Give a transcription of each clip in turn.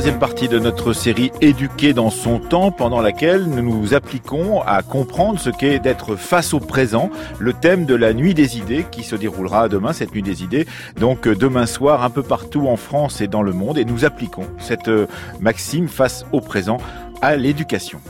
Troisième partie de notre série Éduquer dans son temps, pendant laquelle nous nous appliquons à comprendre ce qu'est d'être face au présent, le thème de la nuit des idées qui se déroulera demain, cette nuit des idées, donc demain soir un peu partout en France et dans le monde, et nous appliquons cette euh, maxime face au présent à l'éducation.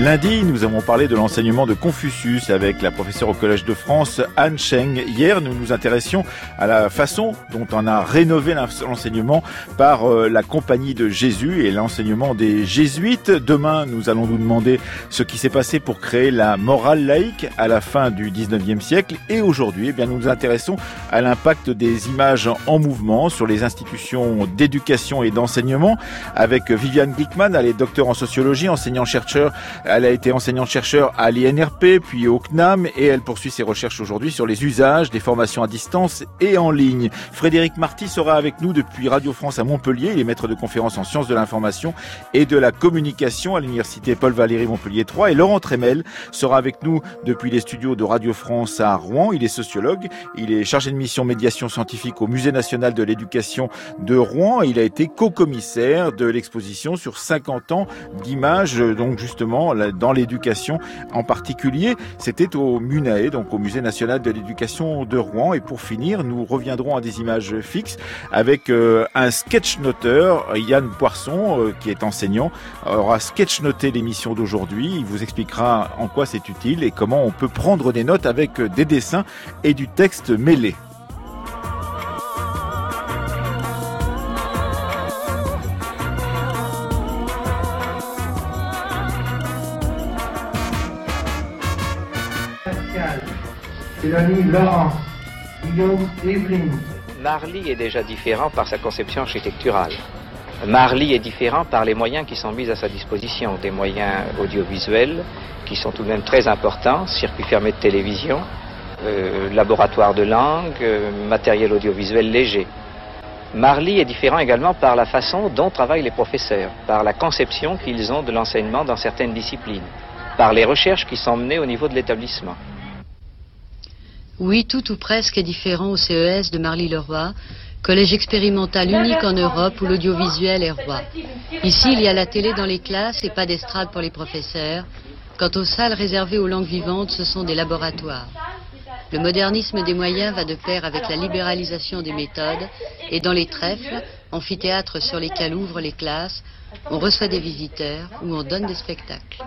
Lundi, nous avons parlé de l'enseignement de Confucius avec la professeure au Collège de France, Anne Cheng. Hier, nous nous intéressions à la façon dont on a rénové l'enseignement par euh, la compagnie de Jésus et l'enseignement des jésuites. Demain, nous allons nous demander ce qui s'est passé pour créer la morale laïque à la fin du 19e siècle. Et aujourd'hui, eh bien, nous nous intéressons à l'impact des images en mouvement sur les institutions d'éducation et d'enseignement avec Viviane Glickman. Elle est docteur en sociologie, enseignant-chercheur elle a été enseignante-chercheur à l'INRP, puis au CNAM, et elle poursuit ses recherches aujourd'hui sur les usages des formations à distance et en ligne. Frédéric Marty sera avec nous depuis Radio France à Montpellier. Il est maître de conférences en sciences de l'information et de la communication à l'université Paul Valéry Montpellier 3. Et Laurent Tremel sera avec nous depuis les studios de Radio France à Rouen. Il est sociologue. Il est chargé de mission médiation scientifique au Musée national de l'éducation de Rouen. Il a été co-commissaire de l'exposition sur 50 ans d'images, donc justement dans l'éducation en particulier. C'était au MUNAE, donc au Musée national de l'éducation de Rouen. Et pour finir, nous reviendrons à des images fixes avec euh, un sketch-noteur, Yann Poisson, euh, qui est enseignant, aura sketch-noté l'émission d'aujourd'hui. Il vous expliquera en quoi c'est utile et comment on peut prendre des notes avec des dessins et du texte mêlé. Marly est déjà différent par sa conception architecturale. Marly est différent par les moyens qui sont mis à sa disposition, des moyens audiovisuels qui sont tout de même très importants, circuit fermé de télévision, euh, laboratoire de langue, euh, matériel audiovisuel léger. Marly est différent également par la façon dont travaillent les professeurs, par la conception qu'ils ont de l'enseignement dans certaines disciplines, par les recherches qui sont menées au niveau de l'établissement. Oui, tout ou presque est différent au CES de Marly-le-Roi, collège expérimental unique en Europe où l'audiovisuel est roi. Ici, il y a la télé dans les classes et pas d'estrade pour les professeurs. Quant aux salles réservées aux langues vivantes, ce sont des laboratoires. Le modernisme des moyens va de pair avec la libéralisation des méthodes et dans les trèfles, amphithéâtres sur lesquels ouvrent les classes, on reçoit des visiteurs ou on donne des spectacles.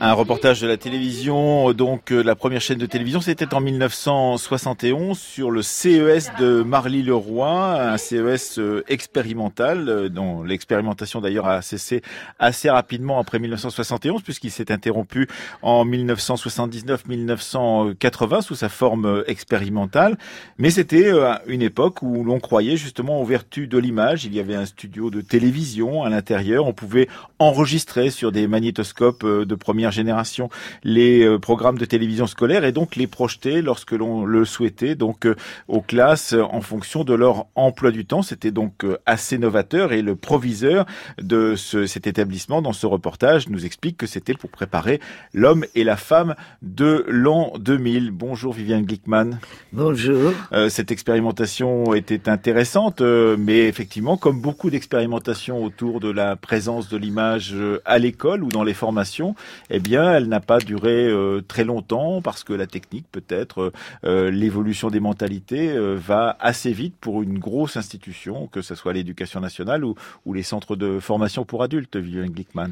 Un reportage de la télévision, donc euh, la première chaîne de télévision, c'était en 1971 sur le CES de Marly-le-Roi, un CES euh, expérimental, euh, dont l'expérimentation d'ailleurs a cessé assez rapidement après 1971, puisqu'il s'est interrompu en 1979-1980 sous sa forme expérimentale. Mais c'était une époque où l'on croyait justement aux vertus de l'image. Il y avait un studio de télévision à l'intérieur, on pouvait enregistrer sur des magnétoscopes euh, de première génération les euh, programmes de télévision scolaire et donc les projeter lorsque l'on le souhaitait donc euh, aux classes en fonction de leur emploi du temps. C'était donc assez novateur et le proviseur de ce, cet établissement dans ce reportage nous explique que c'était pour préparer l'homme et la femme de l'an 2000. Bonjour Viviane Glickman. Bonjour. cette expérimentation était intéressante, mais effectivement, comme beaucoup d'expérimentations autour de la présence de l'image à l'école ou dans les formation, eh bien, elle n'a pas duré euh, très longtemps parce que la technique, peut-être, euh, euh, l'évolution des mentalités va assez vite pour une grosse institution, que ce soit l'éducation nationale ou, les centres de formation pour adultes, Vivian Glickman.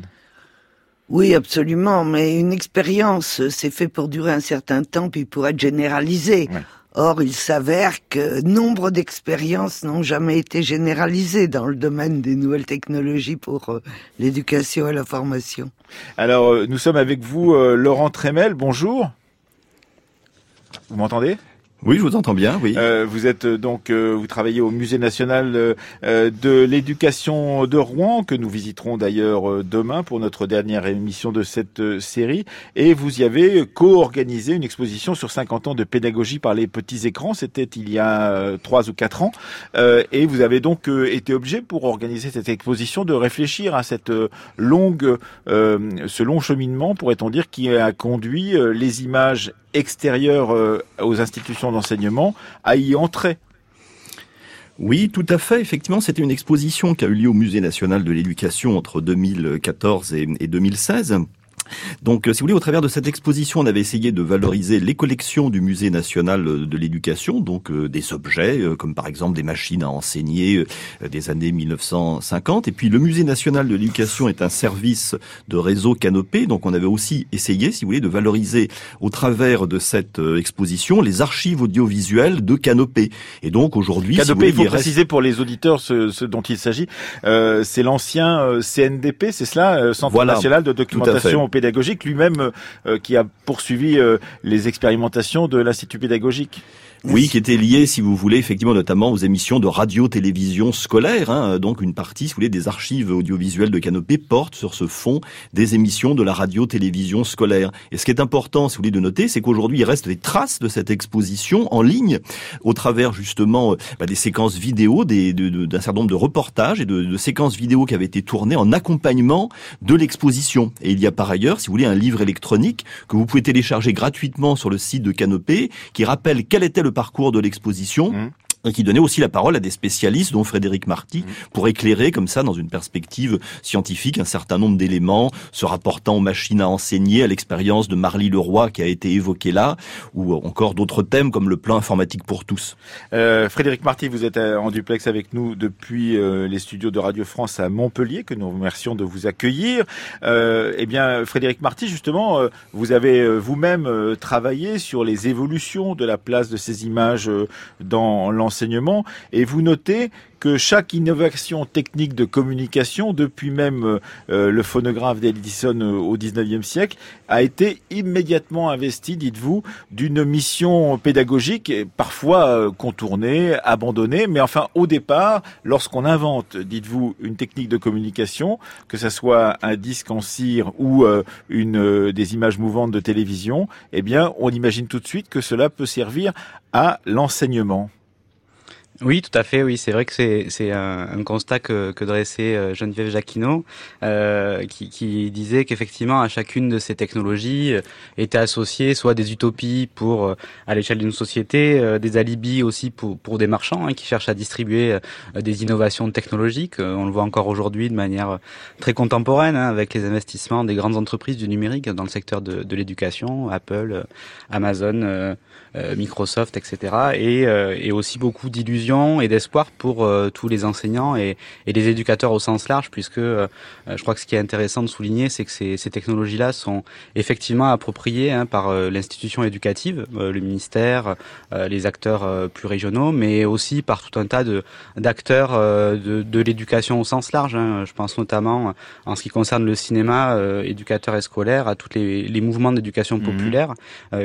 Oui, absolument, mais une expérience, c'est fait pour durer un certain temps, puis pour être généralisé. Or, il s'avère que nombre d'expériences n'ont jamais été généralisées dans le domaine des nouvelles technologies pour euh, l'éducation et la formation. Alors, euh, nous sommes avec vous, euh, Laurent Tremel. Bonjour. Vous m'entendez? Oui, je vous entends bien. Oui. Euh, vous êtes euh, donc, euh, vous travaillez au Musée national de l'éducation de Rouen, que nous visiterons d'ailleurs demain pour notre dernière émission de cette série. Et vous y avez co-organisé une exposition sur 50 ans de pédagogie par les petits écrans. C'était il y a trois ou quatre ans. et vous avez donc été obligé pour organiser cette exposition de réfléchir à cette longue, ce long cheminement, pourrait-on dire, qui a conduit les images extérieures aux institutions d'enseignement à y entrer. Oui, tout à fait. Effectivement, c'était une exposition qui a eu lieu au Musée national de l'éducation entre 2014 et 2016 donc, euh, si vous voulez, au travers de cette exposition, on avait essayé de valoriser les collections du Musée national de l'éducation, donc euh, des objets, euh, comme par exemple des machines à enseigner des années 1950. Et puis, le Musée national de l'éducation est un service de réseau canopé, donc on avait aussi essayé, si vous voulez, de valoriser au travers de cette exposition les archives audiovisuelles de Canopé. Et donc, aujourd'hui, Canopé, il faut préciser pour les auditeurs ce, dont il s'agit, c'est l'ancien CNDP, c'est cela, Centre national de documentation pédagogique, lui-même euh, qui a poursuivi euh, les expérimentations de l'Institut pédagogique. Oui, qui était lié, si vous voulez, effectivement, notamment aux émissions de radio-télévision scolaire. Hein. donc une partie, si vous voulez, des archives audiovisuelles de Canopée porte sur ce fond des émissions de la radio-télévision scolaire. Et ce qui est important, si vous voulez, de noter, c'est qu'aujourd'hui, il reste des traces de cette exposition en ligne, au travers justement bah, des séquences vidéo, d'un de, certain nombre de reportages et de, de séquences vidéo qui avaient été tournées en accompagnement de l'exposition. Et il y a par ailleurs, si vous voulez, un livre électronique que vous pouvez télécharger gratuitement sur le site de Canopée, qui rappelle quel était le parcours de l'exposition. Mmh qui donnait aussi la parole à des spécialistes, dont Frédéric Marty, mmh. pour éclairer comme ça, dans une perspective scientifique, un certain nombre d'éléments se rapportant aux machines à enseigner, à l'expérience de Marly Leroy qui a été évoquée là, ou encore d'autres thèmes comme le plan informatique pour tous. Euh, Frédéric Marty, vous êtes euh, en duplex avec nous depuis euh, les studios de Radio France à Montpellier, que nous remercions de vous accueillir. Euh, eh bien, Frédéric Marty, justement, euh, vous avez vous-même travaillé sur les évolutions de la place de ces images dans et vous notez que chaque innovation technique de communication, depuis même euh, le phonographe d'Edison euh, au 19e siècle, a été immédiatement investi, dites-vous, d'une mission pédagogique, parfois euh, contournée, abandonnée, mais enfin au départ, lorsqu'on invente, dites-vous, une technique de communication, que ce soit un disque en cire ou des images mouvantes de télévision, eh bien, on imagine tout de suite que cela peut servir à l'enseignement. Oui, tout à fait. Oui, c'est vrai que c'est un, un, constat que, que dressait euh, Geneviève Jacquinot, euh, qui, qui disait qu'effectivement à chacune de ces technologies euh, étaient associées soit des utopies pour euh, à l'échelle d'une société, des alibis aussi pour pour des marchands hein, qui cherchent à distribuer des innovations technologiques. on le voit encore aujourd'hui de manière très contemporaine hein, avec les investissements des grandes entreprises du numérique dans le secteur de, de l'éducation, Apple, Amazon. Euh, Microsoft, etc. Et, euh, et aussi beaucoup d'illusions et d'espoir pour euh, tous les enseignants et, et, les éducateurs au sens large, puisque je crois que ce qui est intéressant de souligner, c'est que ces, ces technologies-là sont effectivement appropriées hein, par l'institution éducative, le ministère, les acteurs plus régionaux, mais aussi par tout un tas de d'acteurs de, de l'éducation au sens large. Hein. Je pense notamment en ce qui concerne le cinéma, éducateur et scolaire, à tous les, les mouvements d'éducation mhm. populaire,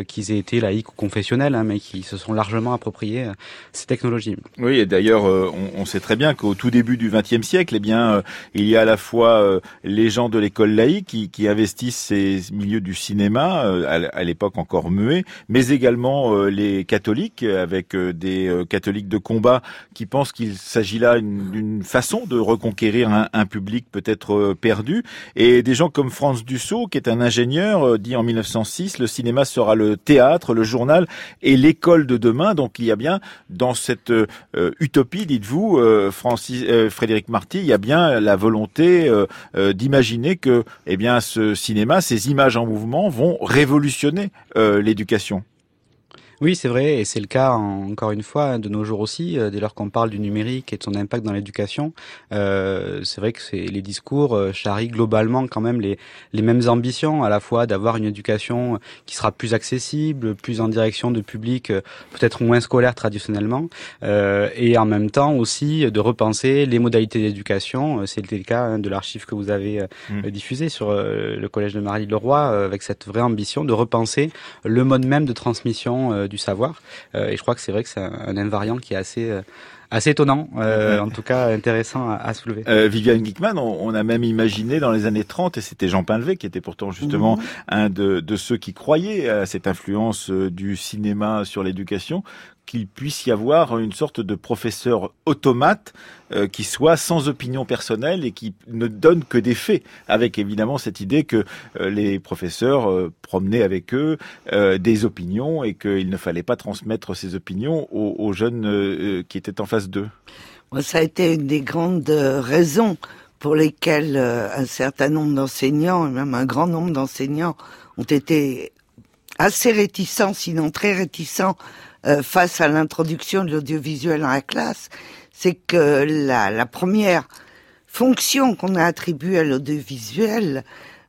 qu'ils aient été laïcs ou confessionnels Hein, mais qui se sont largement appropriés euh, ces technologies. Oui, et d'ailleurs, euh, on, sait très bien qu'au tout début du XXe siècle, eh bien, euh, il y a à la fois les gens de l'école laïque qui, investissent ces milieux du cinéma, à, l'époque encore muet, mais également les catholiques, avec des catholiques de combat qui pensent qu'il s'agit là d'une façon de reconquérir un, un public peut-être perdu, et des gens comme Franz Dussault, qui est un ingénieur, dit en 1906, le cinéma sera le théâtre, le journal et l'école de demain. Donc il y a bien dans cette euh, utopie, dites-vous, euh, Francis, euh, Frédéric Marty, il y a bien la volonté d'imaginer que, eh bien, ce cinéma, ces images en mouvement vont révolutionner l'éducation. Oui, c'est vrai, et c'est le cas encore une fois de nos jours aussi. Euh, dès lors qu'on parle du numérique et de son impact dans l'éducation, euh, c'est vrai que c'est les discours euh, charrient globalement quand même les les mêmes ambitions, à la fois d'avoir une éducation qui sera plus accessible, plus en direction de publics peut-être moins scolaires traditionnellement, et en même temps aussi de repenser les modalités d'éducation. C'était le cas hein, de l'archive que vous avez mmh. diffusé sur le collège de Marie-Leroy, avec cette vraie ambition de repenser le mode même de transmission du savoir. et je crois que c'est vrai que c'est un, invariant qui est assez assez étonnant, euh, en tout cas intéressant à, soulever. Euh, Viviane Gickman, on, a même imaginé dans les années 30, et c'était Jean Pinlevé qui était pourtant justement mhm. un de, de, ceux qui croyaient à cette influence euh, du cinéma sur l'éducation, qu'il puisse y avoir une sorte de professeur automate euh, qui soit sans opinion personnelle et qui ne donne que des faits, avec évidemment cette idée que euh, les professeurs euh, promenaient avec eux des opinions et qu'il ne fallait pas transmettre ces opinions aux, aux jeunes qui étaient en face d'eux. Ça a été une des grandes raisons pour lesquelles un certain nombre d'enseignants, et même un grand nombre d'enseignants, ont été assez réticents, sinon très réticents, euh, face à l'introduction de l'audiovisuel dans la classe, c'est que la, la, première fonction qu'on a attribuée à l'audiovisuel,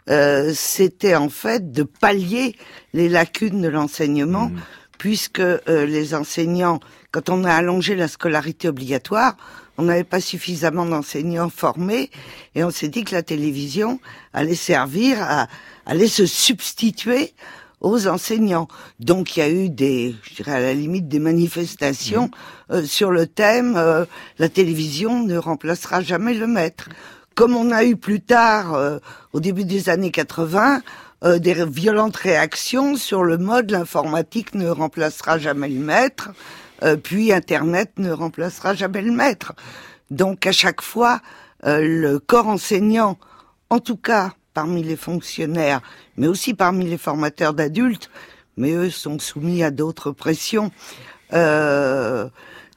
euh, c'était en fait de pallier les lacunes de l'enseignement, mmh. Puisque euh, les enseignants, quand on a allongé la scolarité obligatoire, on n'avait pas suffisamment d'enseignants formés, et on s'est dit que la télévision allait servir à allait se substituer aux enseignants. Donc il y a eu des, je dirais à la limite des manifestations mmh. euh, sur le thème euh, la télévision ne remplacera jamais le maître. Comme on a eu plus tard, euh, au début des années 80, des violentes réactions sur le mode l'informatique ne remplacera jamais le maître, puis Internet ne remplacera jamais le maître. Donc à chaque fois, le corps enseignant, en tout cas parmi les fonctionnaires, mais aussi parmi les formateurs d'adultes, mais eux sont soumis à d'autres pressions. Euh,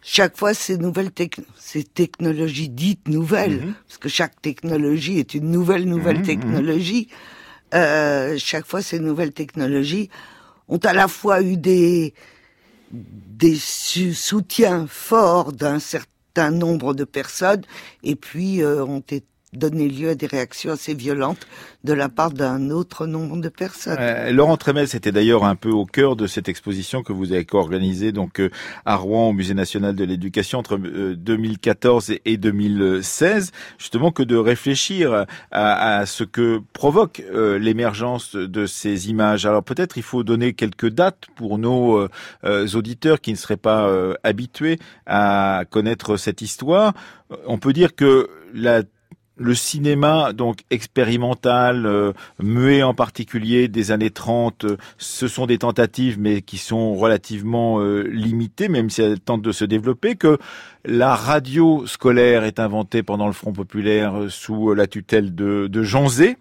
chaque fois, ces nouvelles ces technologies dites nouvelles, mhm. parce que chaque technologie est une nouvelle nouvelle mhm, mhm. technologie. Euh, chaque fois, ces nouvelles technologies ont à la fois eu des des soutiens forts d'un certain nombre de personnes, et puis euh, ont été donné lieu à des réactions assez violentes de la part d'un autre nombre de personnes. Euh, Laurent Tremel, c'était d'ailleurs un peu au cœur de cette exposition que vous avez co-organisée donc euh, à Rouen au Musée national de l'éducation entre 2014 euh, et 2016, justement que de réfléchir à ce que provoque l'émergence de ces images. Alors peut-être il faut donner quelques dates pour nos auditeurs qui ne seraient pas habitués à connaître cette histoire. On peut dire que la le cinéma donc expérimental, euh, muet en particulier des années 30, euh, ce sont des tentatives mais qui sont relativement euh, limitées, même si elles tentent de se développer, que la radio scolaire est inventée pendant le Front populaire sous la tutelle de, de Jean Zé,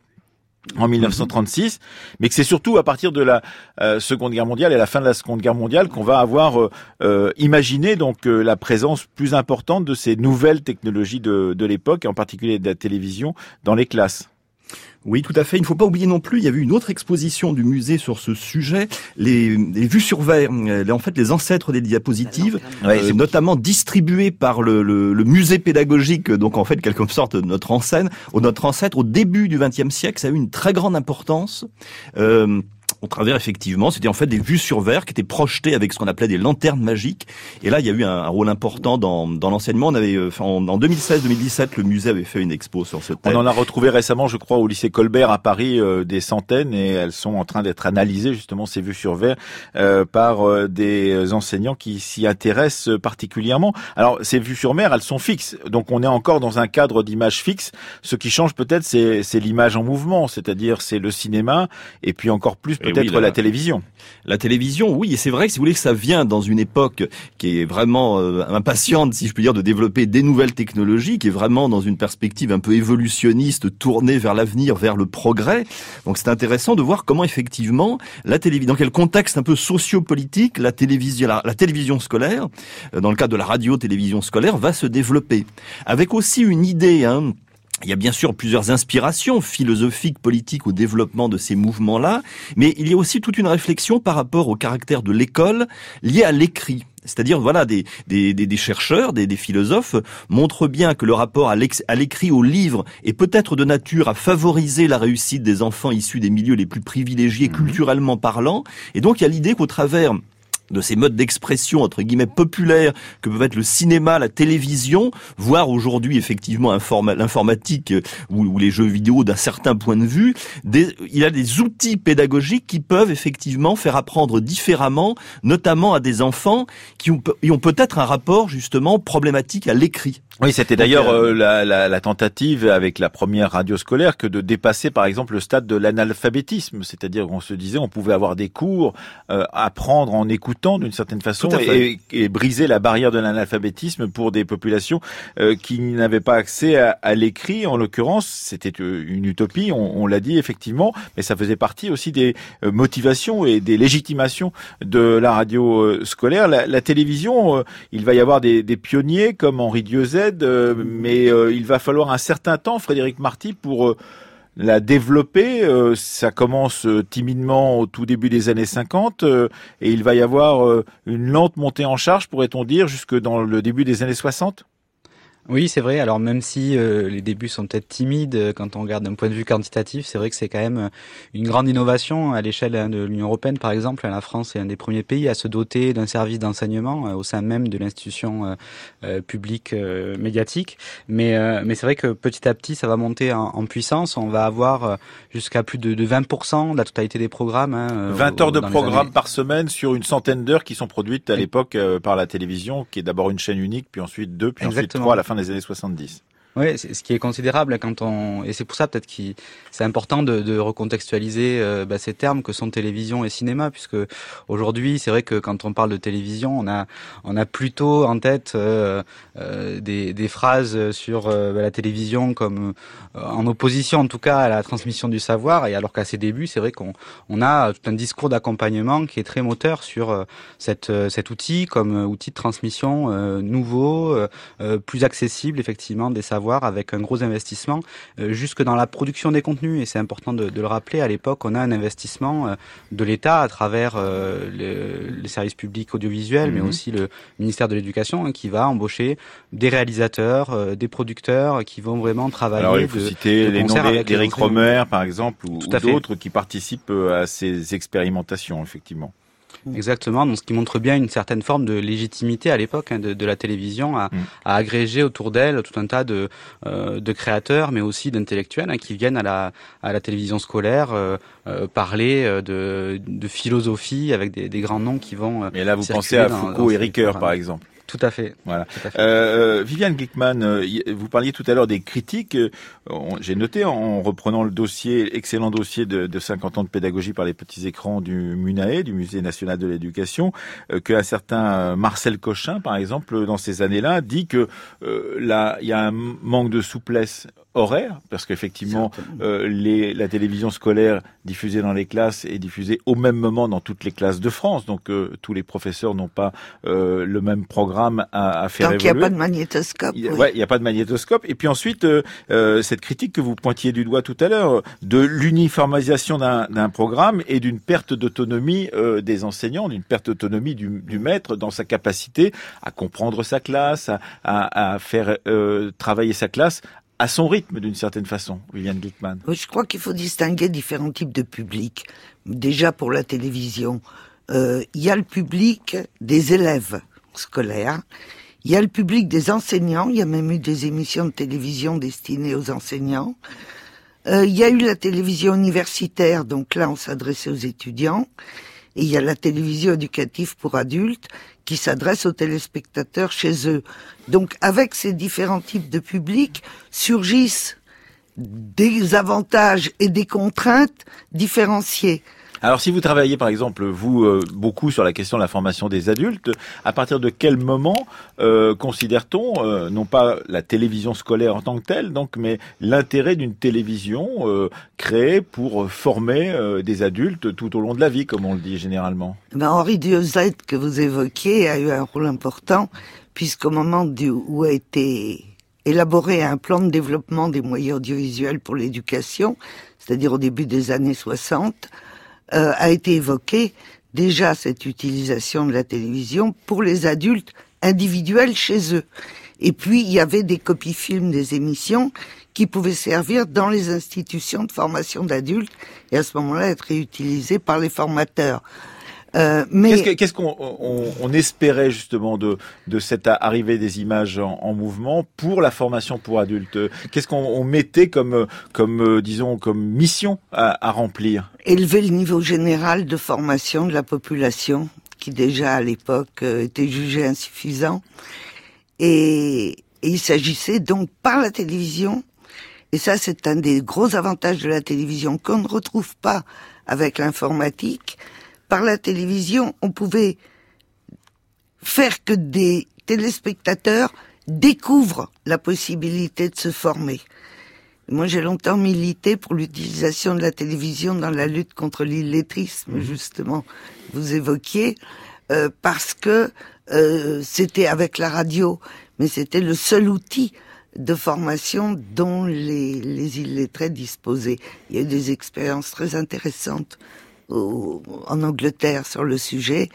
en 1936, mais que c'est surtout à partir de la euh, Seconde Guerre mondiale et la fin de la Seconde Guerre mondiale qu'on va avoir euh, euh, imaginé donc la présence plus importante de ces nouvelles technologies de, de l'époque, en particulier de la télévision, dans les classes. Oui, tout à fait. Il ne faut pas oublier non plus, il y avait une autre exposition du musée sur ce sujet, les, vues sur verre, en fait les ancêtres des diapositives, euh, notamment distribuées par le, musée pédagogique, donc en fait quelque sorte notre enseigne, ou notre ancêtre au début du XXe siècle, ça a eu une très grande importance. Euh, au travers effectivement, c'était en fait des vues sur verre qui étaient projetées avec ce qu'on appelait des lanternes magiques. Et là, il y a eu un, rôle important dans, dans l'enseignement. On avait, euh, en, 2016-2017, le musée avait fait une expo sur ce thème. On en a retrouvé récemment, je crois, au lycée Colbert à Paris, euh, des centaines, et elles sont en train d'être analysées justement ces vues sur verre euh, par des enseignants qui s'y intéressent particulièrement. Alors, ces vues sur mer, elles sont fixes, donc on est encore dans un cadre d'image fixe. Ce qui change peut-être, c'est l'image en mouvement, c'est-à-dire c'est le cinéma, et puis encore plus peut-être la, télévision. La télévision, oui, et c'est vrai que si vous voulez que ça vient dans une époque qui est vraiment euh, impatiente, si je puis dire, de développer des nouvelles technologies, qui est vraiment dans une perspective un peu évolutionniste, tournée vers l'avenir, vers le progrès. Donc c'est intéressant de voir comment effectivement la télévision, dans quel contexte un peu sociopolitique la télévision, la, la télévision scolaire, euh, dans le cadre de la radio-télévision scolaire, va se développer, avec aussi une idée. Hein, il y a bien sûr plusieurs inspirations philosophiques, politiques au développement de ces mouvements-là, mais il y a aussi toute une réflexion par rapport au caractère de l'école lié à l'écrit. C'est-à-dire, voilà, des, des, des chercheurs, des, des, philosophes montrent bien que le rapport à l'écrit, au livre, est peut-être de nature à favoriser la réussite des enfants issus des milieux les plus privilégiés, mmh. culturellement parlant. Et donc, il y a l'idée qu'au travers de ces modes d'expression entre guillemets populaires que peuvent être le cinéma, la télévision, voire aujourd'hui effectivement l'informatique euh, ou, les jeux vidéo d'un certain point de vue, il a des outils pédagogiques qui peuvent effectivement faire apprendre différemment, notamment à des enfants qui ont peut-être un rapport justement problématique à l'écrit. Oui, c'était d'ailleurs euh, la, la, la, tentative avec la première radio scolaire que de dépasser par exemple le stade de l'analphabétisme, c'est-à-dire qu'on se disait on pouvait avoir des cours, euh, apprendre en écoutant d'une certaine façon et, et, briser la barrière de l'analphabétisme pour des populations euh, qui n'avaient pas accès à, à l'écrit. En l'occurrence, c'était une utopie, on, on l'a dit effectivement, mais ça faisait partie aussi des motivations et des légitimations de la radio scolaire. La, la télévision, il va y avoir des, des pionniers comme Henri Dieuze euh, mais euh, il va falloir un certain temps, Frédéric Marty, pour euh, la développer. ça commence timidement au tout début des années 50 et il va y avoir une lente montée en charge, pourrait-on dire, jusque dans le début des années 60 oui, c'est vrai. Alors même si euh, les débuts sont peut-être timides, euh, quand on regarde d'un point de vue quantitatif, c'est vrai que c'est quand même euh, une grande innovation à l'échelle hein, de l'Union européenne, par exemple. La France est un des premiers pays à se doter d'un service d'enseignement au sein même de l'institution publique médiatique. Mais, mais c'est vrai que petit à petit, ça va monter en, puissance. On va avoir jusqu'à plus de, de 20% de la totalité des programmes. Hein, 20 heures de programmes par semaine sur une centaine d'heures qui sont produites à l'époque par la télévision, qui est d'abord une chaîne unique, puis ensuite deux, puis ensuite trois à la fin des années 70. Oui, ce qui est considérable quand on et c'est pour ça peut-être que c'est important de, de recontextualiser euh, bah, ces termes que sont télévision et cinéma, puisque aujourd'hui c'est vrai que quand on parle de télévision, on a on a plutôt en tête euh, euh, des, des, phrases sur bah, la télévision comme en opposition en tout cas à la transmission du savoir, et alors qu'à ses débuts c'est vrai qu'on on a tout un discours d'accompagnement qui est très moteur sur cette cet outil comme outil de transmission nouveau, plus accessible effectivement des savoirs avec un gros investissement euh, jusque dans la production des contenus. Et c'est important de, le rappeler. À l'époque, on a un investissement euh, de l'État à travers euh, les services publics audiovisuels, mais mhm. aussi le ministère de l'Éducation, hein, qui va embaucher des réalisateurs, des producteurs, qui vont vraiment travailler. Alors il faut citer les noms d'Éric Romer, par exemple, ou d'autres qui participent à ces expérimentations, effectivement. Mm. Exactement, donc ce qui montre bien une certaine forme de légitimité à l'époque hein, de, de, la télévision à, mm. à agréger autour d'elle tout un tas de, euh, de créateurs, mais aussi d'intellectuels hein, qui viennent à la, à la télévision scolaire euh, euh parler euh, de, de philosophie avec des, des, grands noms qui vont. Et là, vous pensez à Foucault et Ricoeur, par exemple. Tout à fait. Voilà. Euh, Viviane Glickman, euh, vous parliez tout à l'heure des critiques. Euh, j'ai noté en reprenant le dossier, excellent dossier de, de, 50 ans de pédagogie par les petits écrans du MUNAE, du Musée national de l'éducation, euh, qu'un certain Marcel Cochin, par exemple, dans ces années-là, dit que là, il y a un manque de souplesse horaire, parce qu'effectivement, euh, la télévision scolaire diffusée dans les classes est diffusée au même moment dans toutes les classes de France. Donc euh, tous les professeurs n'ont pas euh, le même programme à, à faire Donc il n'y a pas de magnétoscope. Il n'y a pas de magnétoscope. Et puis ensuite, cette critique que vous pointiez du doigt tout à l'heure, de l'uniformisation d'un programme et d'une perte d'autonomie des enseignants, d'une perte d'autonomie du, du, maître dans sa capacité à comprendre sa classe, à, à, à faire travailler sa classe à son rythme d'une certaine façon, Viviane Glickman. Je crois qu'il faut distinguer différents types de publics. Déjà pour la télévision, euh, il y a le public des élèves scolaires, il y a le public des enseignants, il y a même eu des émissions de télévision destinées aux enseignants. Euh, il y a eu la télévision universitaire, donc là on s'adressait aux étudiants. Et il y a la télévision éducative pour adultes qui s'adresse aux téléspectateurs chez eux. Donc avec ces différents types de publics surgissent des avantages et des contraintes différenciées. Alors si vous travaillez par exemple, vous, euh, beaucoup sur la question de la formation des adultes, à partir de quel moment euh, considère-t-on, euh, non pas la télévision scolaire en tant que telle, donc, mais l'intérêt d'une télévision créée pour former des adultes tout au long de la vie, comme on le dit généralement? Ben, Henri Dieuset, que vous évoquiez, a eu un rôle important, puisqu'au moment où a été élaboré un plan de développement des moyens audiovisuels pour l'éducation, c'est-à-dire au début des années 60, euh, a été évoqué déjà cette utilisation de la télévision pour les adultes individuels chez eux. Et puis, il y avait des copies films des émissions qui pouvaient servir dans les institutions de formation d'adultes et à ce moment-là être réutilisées par les formateurs. Euh, mais qu'est-ce qu'on on, espérait justement de de cette arrivée des images en, mouvement pour la formation pour adultes? Qu'est-ce qu'on mettait comme comme euh, disons comme mission à, remplir? Élever le niveau général de formation de la population qui déjà à l'époque euh, était jugé insuffisant. Et, et il s'agissait donc par la télévision. Et ça c'est un des gros avantages de la télévision qu'on ne retrouve pas avec l'informatique par la télévision, on pouvait faire que des téléspectateurs découvrent la possibilité de se former. Moi, j'ai longtemps milité pour l'utilisation de la télévision dans la lutte contre l'illettrisme, mmh. justement, vous évoquiez, euh, parce que euh, c'était avec la radio, mais c'était le seul outil de formation dont les, les illettrés disposaient. Il y a eu des expériences très intéressantes en Angleterre sur le sujet,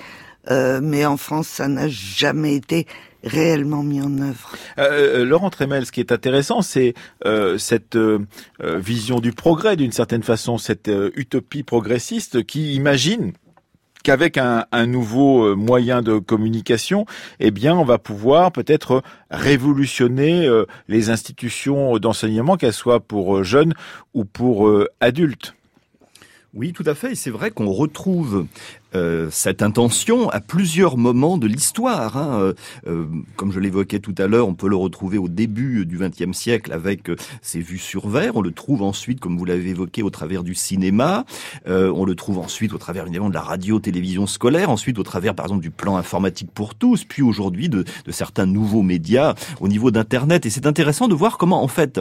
euh, mais en France, ça n'a jamais été réellement mis en œuvre. Euh, euh Laurent Tremel, ce qui est intéressant, c'est euh, cette euh, vision du progrès, d'une certaine façon, cette utopie progressiste qui imagine qu'avec un, un, nouveau moyen de communication, eh bien, on va pouvoir peut-être révolutionner les institutions d'enseignement, qu'elles soient pour jeunes ou pour adultes. Oui, tout à fait. Et c'est vrai qu'on retrouve euh, cette intention à plusieurs moments de l'histoire. Hein. Euh, euh, comme je l'évoquais tout à l'heure, on peut le retrouver au début du XXe siècle avec ses vues sur verre. On le trouve ensuite, comme vous l'avez évoqué, au travers du cinéma. on le trouve ensuite au travers évidemment de la radio-télévision scolaire. Ensuite, au travers, par exemple, du plan informatique pour tous. Puis aujourd'hui, de, de certains nouveaux médias au niveau d'Internet. Et c'est intéressant de voir comment, en fait,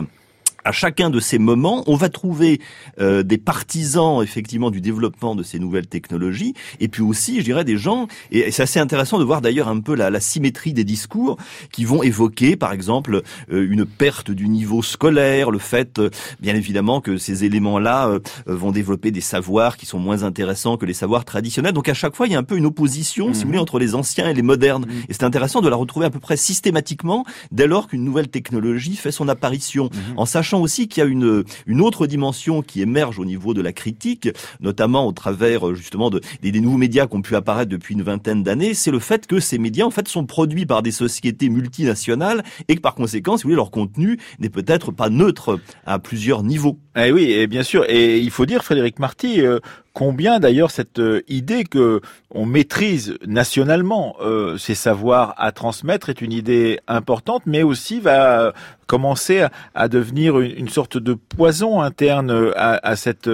à chacun de ces moments, on va trouver euh, des partisans effectivement du développement de ces nouvelles technologies, et puis aussi, je dirais, des gens. Et, c'est assez intéressant de voir d'ailleurs un peu la, la, symétrie des discours qui vont évoquer, par exemple, euh, une perte du niveau scolaire, le fait, euh, bien évidemment, que ces éléments-là vont développer des savoirs qui sont moins intéressants que les savoirs traditionnels. Donc à chaque fois, il y a un peu une opposition, si vous voulez, mhm. entre les anciens et les modernes. Mhm. Et c'est intéressant de la retrouver à peu près systématiquement dès lors qu'une nouvelle technologie fait son apparition, mhm. en sachant aussi qu'il y a une, une autre dimension qui émerge au niveau de la critique, notamment au travers justement de, des, nouveaux médias qui ont pu apparaître depuis une vingtaine d'années, c'est le fait que ces médias en fait sont produits par des sociétés multinationales et que par conséquent, si vous voulez, leur contenu n'est peut-être pas neutre à plusieurs niveaux. Eh oui, et bien sûr, et il faut dire, Frédéric Marty, euh, combien d'ailleurs cette euh, idée que on maîtrise nationalement euh, ces savoirs à transmettre est une idée importante, mais aussi va commencer à, devenir une, sorte de poison interne à, cette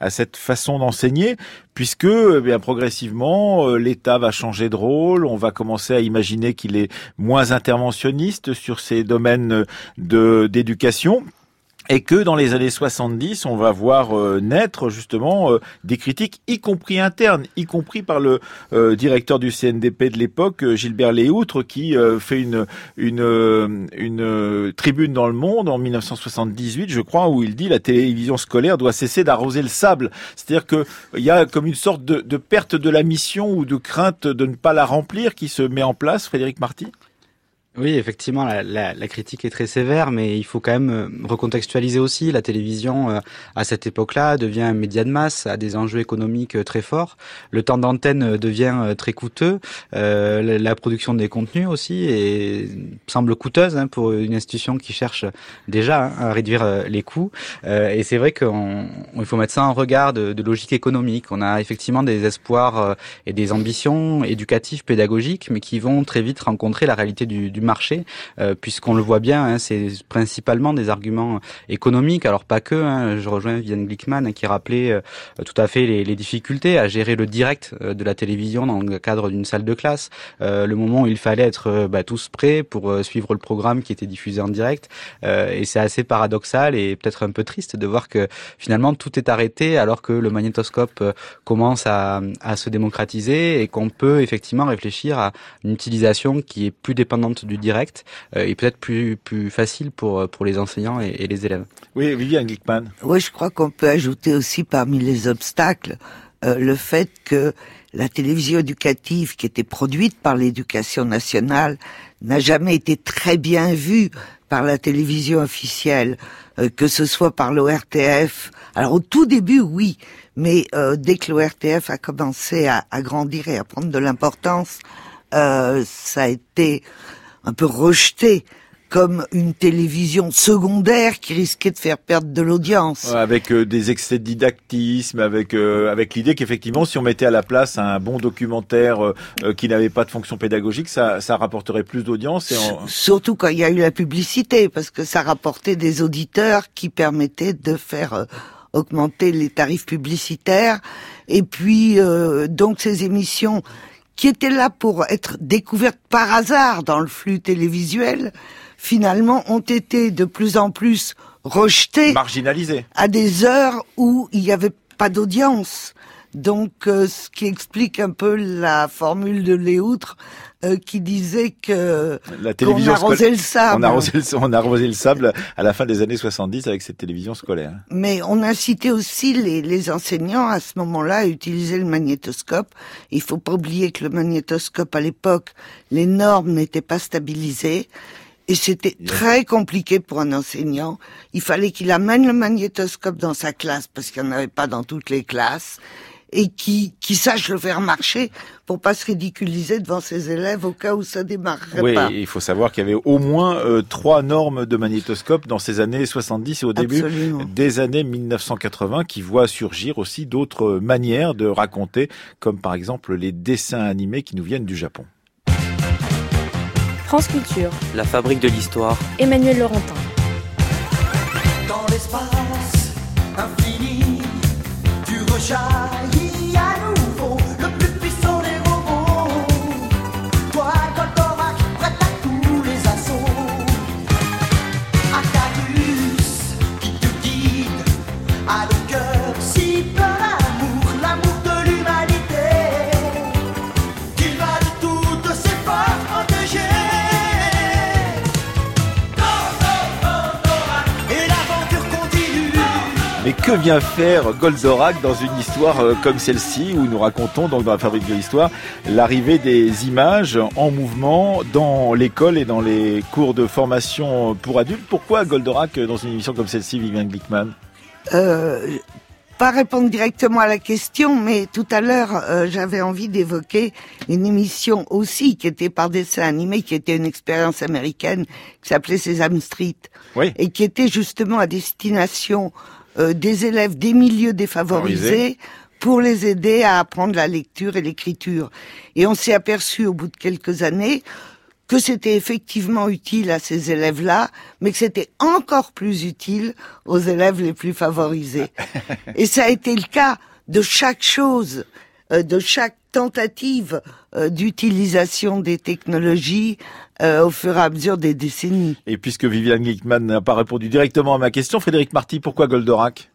à cette façon d'enseigner, puisque eh bien progressivement l'État va changer de rôle, on va commencer à imaginer qu'il est moins interventionniste sur ces domaines d'éducation et que dans les années 70, on va voir euh, naître justement euh, des critiques, y compris internes, y compris par le euh, directeur du CNDP de l'époque, Gilbert Léoutre, qui fait une, une, une tribune dans le Monde en 1978, je crois, où il dit la télévision scolaire doit cesser d'arroser le sable. C'est-à-dire que il y a comme une sorte de, de perte de la mission ou de crainte de ne pas la remplir qui se met en place, Frédéric Marty? Oui, effectivement, la, la, la, critique est très sévère, mais il faut quand même euh, recontextualiser aussi. La télévision, euh, à cette époque-là, devient un média de masse, a des enjeux économiques euh, très forts. Le temps d'antenne devient très coûteux. Euh, la production des contenus aussi et semble coûteuse hein, pour une institution qui cherche déjà hein, à réduire les coûts. Euh, et c'est vrai qu'il faut mettre ça en regard de, de, logique économique. On a effectivement des espoirs et des ambitions éducatives, pédagogiques, mais qui vont très vite rencontrer la réalité du, du marché, euh, puisqu'on le voit bien, hein, c'est principalement des arguments économiques, alors pas que. Hein, je rejoins Viviane Glickman qui rappelait euh, tout à fait les, les, difficultés à gérer le direct euh, de la télévision dans le cadre d'une salle de classe. le moment où il fallait être bah, tous prêts pour suivre le programme qui était diffusé en direct, et c'est assez paradoxal et peut-être un peu triste de voir que finalement tout est arrêté alors que le magnétoscope commence à, à se démocratiser et qu'on peut effectivement réfléchir à une utilisation qui est plus dépendante du direct euh, et peut-être plus plus facile pour euh, pour les enseignants et, les élèves. Oui, Viviane Glickman. Oui, je crois qu'on peut ajouter aussi parmi les obstacles euh, le fait que la télévision éducative qui était produite par l'éducation nationale n'a jamais été très bien vue par la télévision officielle, euh, que ce soit par l'ORTF. Alors au tout début, oui, mais euh, dès que l'ORTF a commencé à, à, grandir et à prendre de l'importance, euh, ça a été un peu rejeté comme une télévision secondaire qui risquait de faire perdre de l'audience. Avec euh, des excès de didactisme, avec euh, avec l'idée qu'effectivement, si on mettait à la place un bon documentaire euh, qui n'avait pas de fonction pédagogique, ça, ça rapporterait plus d'audience. Surtout quand il y a eu la publicité, parce que ça rapportait des auditeurs qui permettaient de faire augmenter les tarifs publicitaires. Et puis, donc, ces émissions qui étaient là pour être découvertes par hasard dans le flux télévisuel, finalement, ont été de plus en plus rejetés. Marginalisés. À des heures où il n'y avait pas d'audience. Donc, euh, ce qui explique un peu la formule de Léoutre euh, qui disait que la télévision on arrosait le sable. On a arrosé le, on sable à la fin des années 70 avec cette télévision scolaire. Mais on incitait aussi les, les enseignants à ce moment-là à utiliser le magnétoscope. Il faut pas oublier que le magnétoscope à l'époque, les normes n'étaient pas stabilisées. Et c'était très compliqué pour un enseignant. Il fallait qu'il amène le magnétoscope dans sa classe parce qu'il n'y en avait pas dans toutes les classes et qui, qui sache le faire marcher pour pas se ridiculiser devant ses élèves au cas où ça démarrerait oui, pas. Oui, il faut savoir qu'il y avait au moins euh, trois normes de magnétoscope dans ces années 70 et au début Absolument. des années 1980 qui voient surgir aussi d'autres manières de raconter, comme par exemple les dessins animés qui nous viennent du Japon. France Culture. La fabrique de l'histoire. Emmanuel Laurentin. Dans l'espace infini, tu rejaillis que vient faire Goldorak dans une histoire euh, comme celle-ci où nous racontons donc dans la fabrique de l'histoire l'arrivée des images en mouvement dans l'école et dans les cours de formation pour adultes. Pourquoi Goldorak euh, dans une émission comme celle-ci, Viviane Glickman Euh, pas répondre directement à la question, mais tout à l'heure, euh, j'avais envie d'évoquer une émission aussi qui était par dessin animé, qui était une expérience américaine, qui s'appelait Sesame Street, Oui. et qui était justement à destination euh, des élèves des milieux défavorisés Favorisés. pour les aider à apprendre la lecture et l'écriture. Et on s'est aperçu au bout de quelques années que c'était effectivement utile à ces élèves-là, mais que c'était encore plus utile aux élèves les plus favorisés. Et ça a été le cas de chaque chose, euh, de chaque tentative euh, d'utilisation des technologies euh, au fur et à mesure des décennies. Et puisque Viviane Glickman n'a pas répondu directement à ma question, Frédéric Marty, pourquoi Goldorak?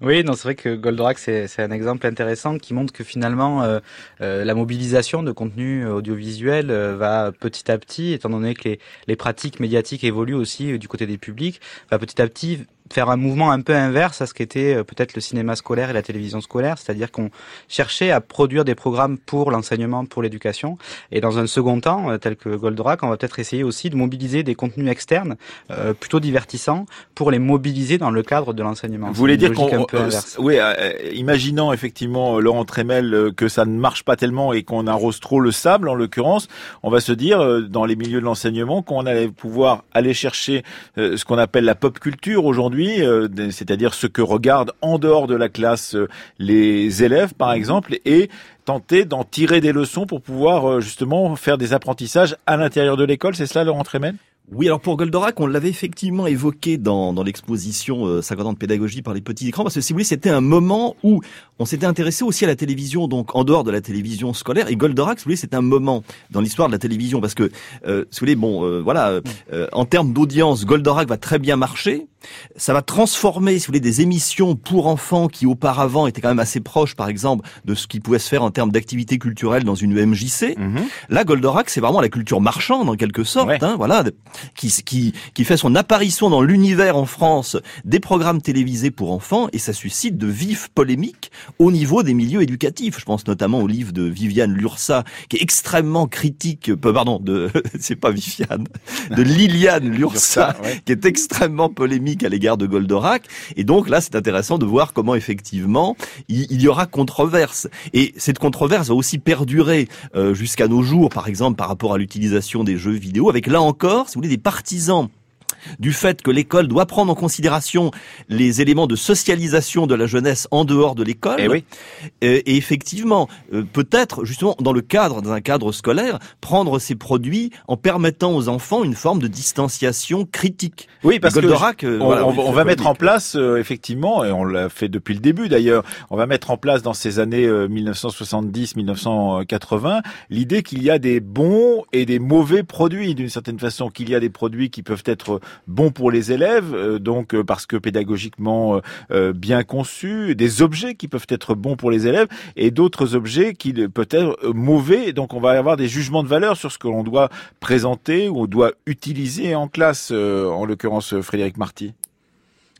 Oui, non, c'est vrai que Goldorak, c'est un exemple intéressant qui montre que finalement, euh, euh, la mobilisation de contenu audiovisuel euh, va petit à petit, étant donné que les, les pratiques médiatiques évoluent aussi euh, du côté des publics, va petit à petit faire un mouvement un peu inverse à ce qu'était euh, peut-être le cinéma scolaire et la télévision scolaire, c'est-à-dire qu'on cherchait à produire des programmes pour l'enseignement, pour l'éducation, et dans un second temps, euh, tel que Goldorak, on va peut-être essayer aussi de mobiliser des contenus externes, euh, plutôt divertissants, pour les mobiliser dans le cadre de l'enseignement. Vous voulez dire qu'on, euh, inverse. oui, euh, imaginant effectivement Laurent Trémel que ça ne marche pas tellement et qu'on arrose trop le sable, en l'occurrence, on va se dire dans les milieux de l'enseignement qu'on allait pouvoir aller chercher ce qu'on appelle la pop culture aujourd'hui, euh, c'est-à-dire ce que regardent en dehors de la classe euh, les élèves, par exemple, et tenter d'en tirer des leçons pour pouvoir euh, justement faire des apprentissages à l'intérieur de l'école. C'est cela, Laurent Trémel Oui, alors pour Goldorak, on l'avait effectivement évoqué dans, dans l'exposition euh, 50 ans de pédagogie par les petits écrans, parce que si vous voulez, c'était un moment où on s'était intéressé aussi à la télévision, donc en dehors de la télévision scolaire. Et Goldorak, si vous voulez, c'est un moment dans l'histoire de la télévision, parce que, euh, si vous voulez, bon, euh, voilà, euh, euh, en termes d'audience, Goldorak va très bien marcher. ça va transformer, si vous voulez, des émissions pour enfants qui auparavant étaient quand même assez proches, par exemple, de ce qui pouvait se faire en termes d'activité culturelle dans une EMJC. Mhm. Là, Goldorak, c'est vraiment la culture marchande en quelque sorte, Ouais. hein, voilà, qui, qui qui fait son apparition dans l'univers en France des programmes télévisés pour enfants et ça suscite de vives polémiques au niveau des milieux éducatifs. Je pense notamment au livre de Viviane Lursa qui est extrêmement critique, euh, pardon, de c'est pas Viviane, de Liliane Lursa ouais. qui est extrêmement polémique à l'égard de Goldorak. Et donc là, c'est intéressant de voir comment effectivement il, y aura controverse. Et cette controverse va aussi perdurer euh, jusqu'à nos jours, par exemple par rapport à l'utilisation des jeux vidéo, avec là encore, si des partisans du fait que l'école doit prendre en considération les éléments de socialisation de la jeunesse en dehors de l'école. Eh oui. Euh, Et effectivement, euh, peut-être justement dans le cadre, dans un cadre scolaire, prendre ces produits en permettant aux enfants une forme de distanciation critique. Oui, parce Et que Goldorak, euh, on, voilà, on on va mettre en place euh, effectivement, et on l'a fait depuis le début d'ailleurs, on va mettre en place dans ces années euh, 1970-1980 l'idée qu'il y a des bons et des mauvais produits d'une certaine façon, qu'il y a des produits qui peuvent être bons pour les élèves, euh, donc euh, parce que pédagogiquement euh, bien conçus, des objets qui peuvent être bons pour les élèves et d'autres objets qui peuvent être mauvais. Donc on va avoir des jugements de valeur sur ce que l'on doit présenter ou on doit utiliser en classe, en l'occurrence Frédéric Marty.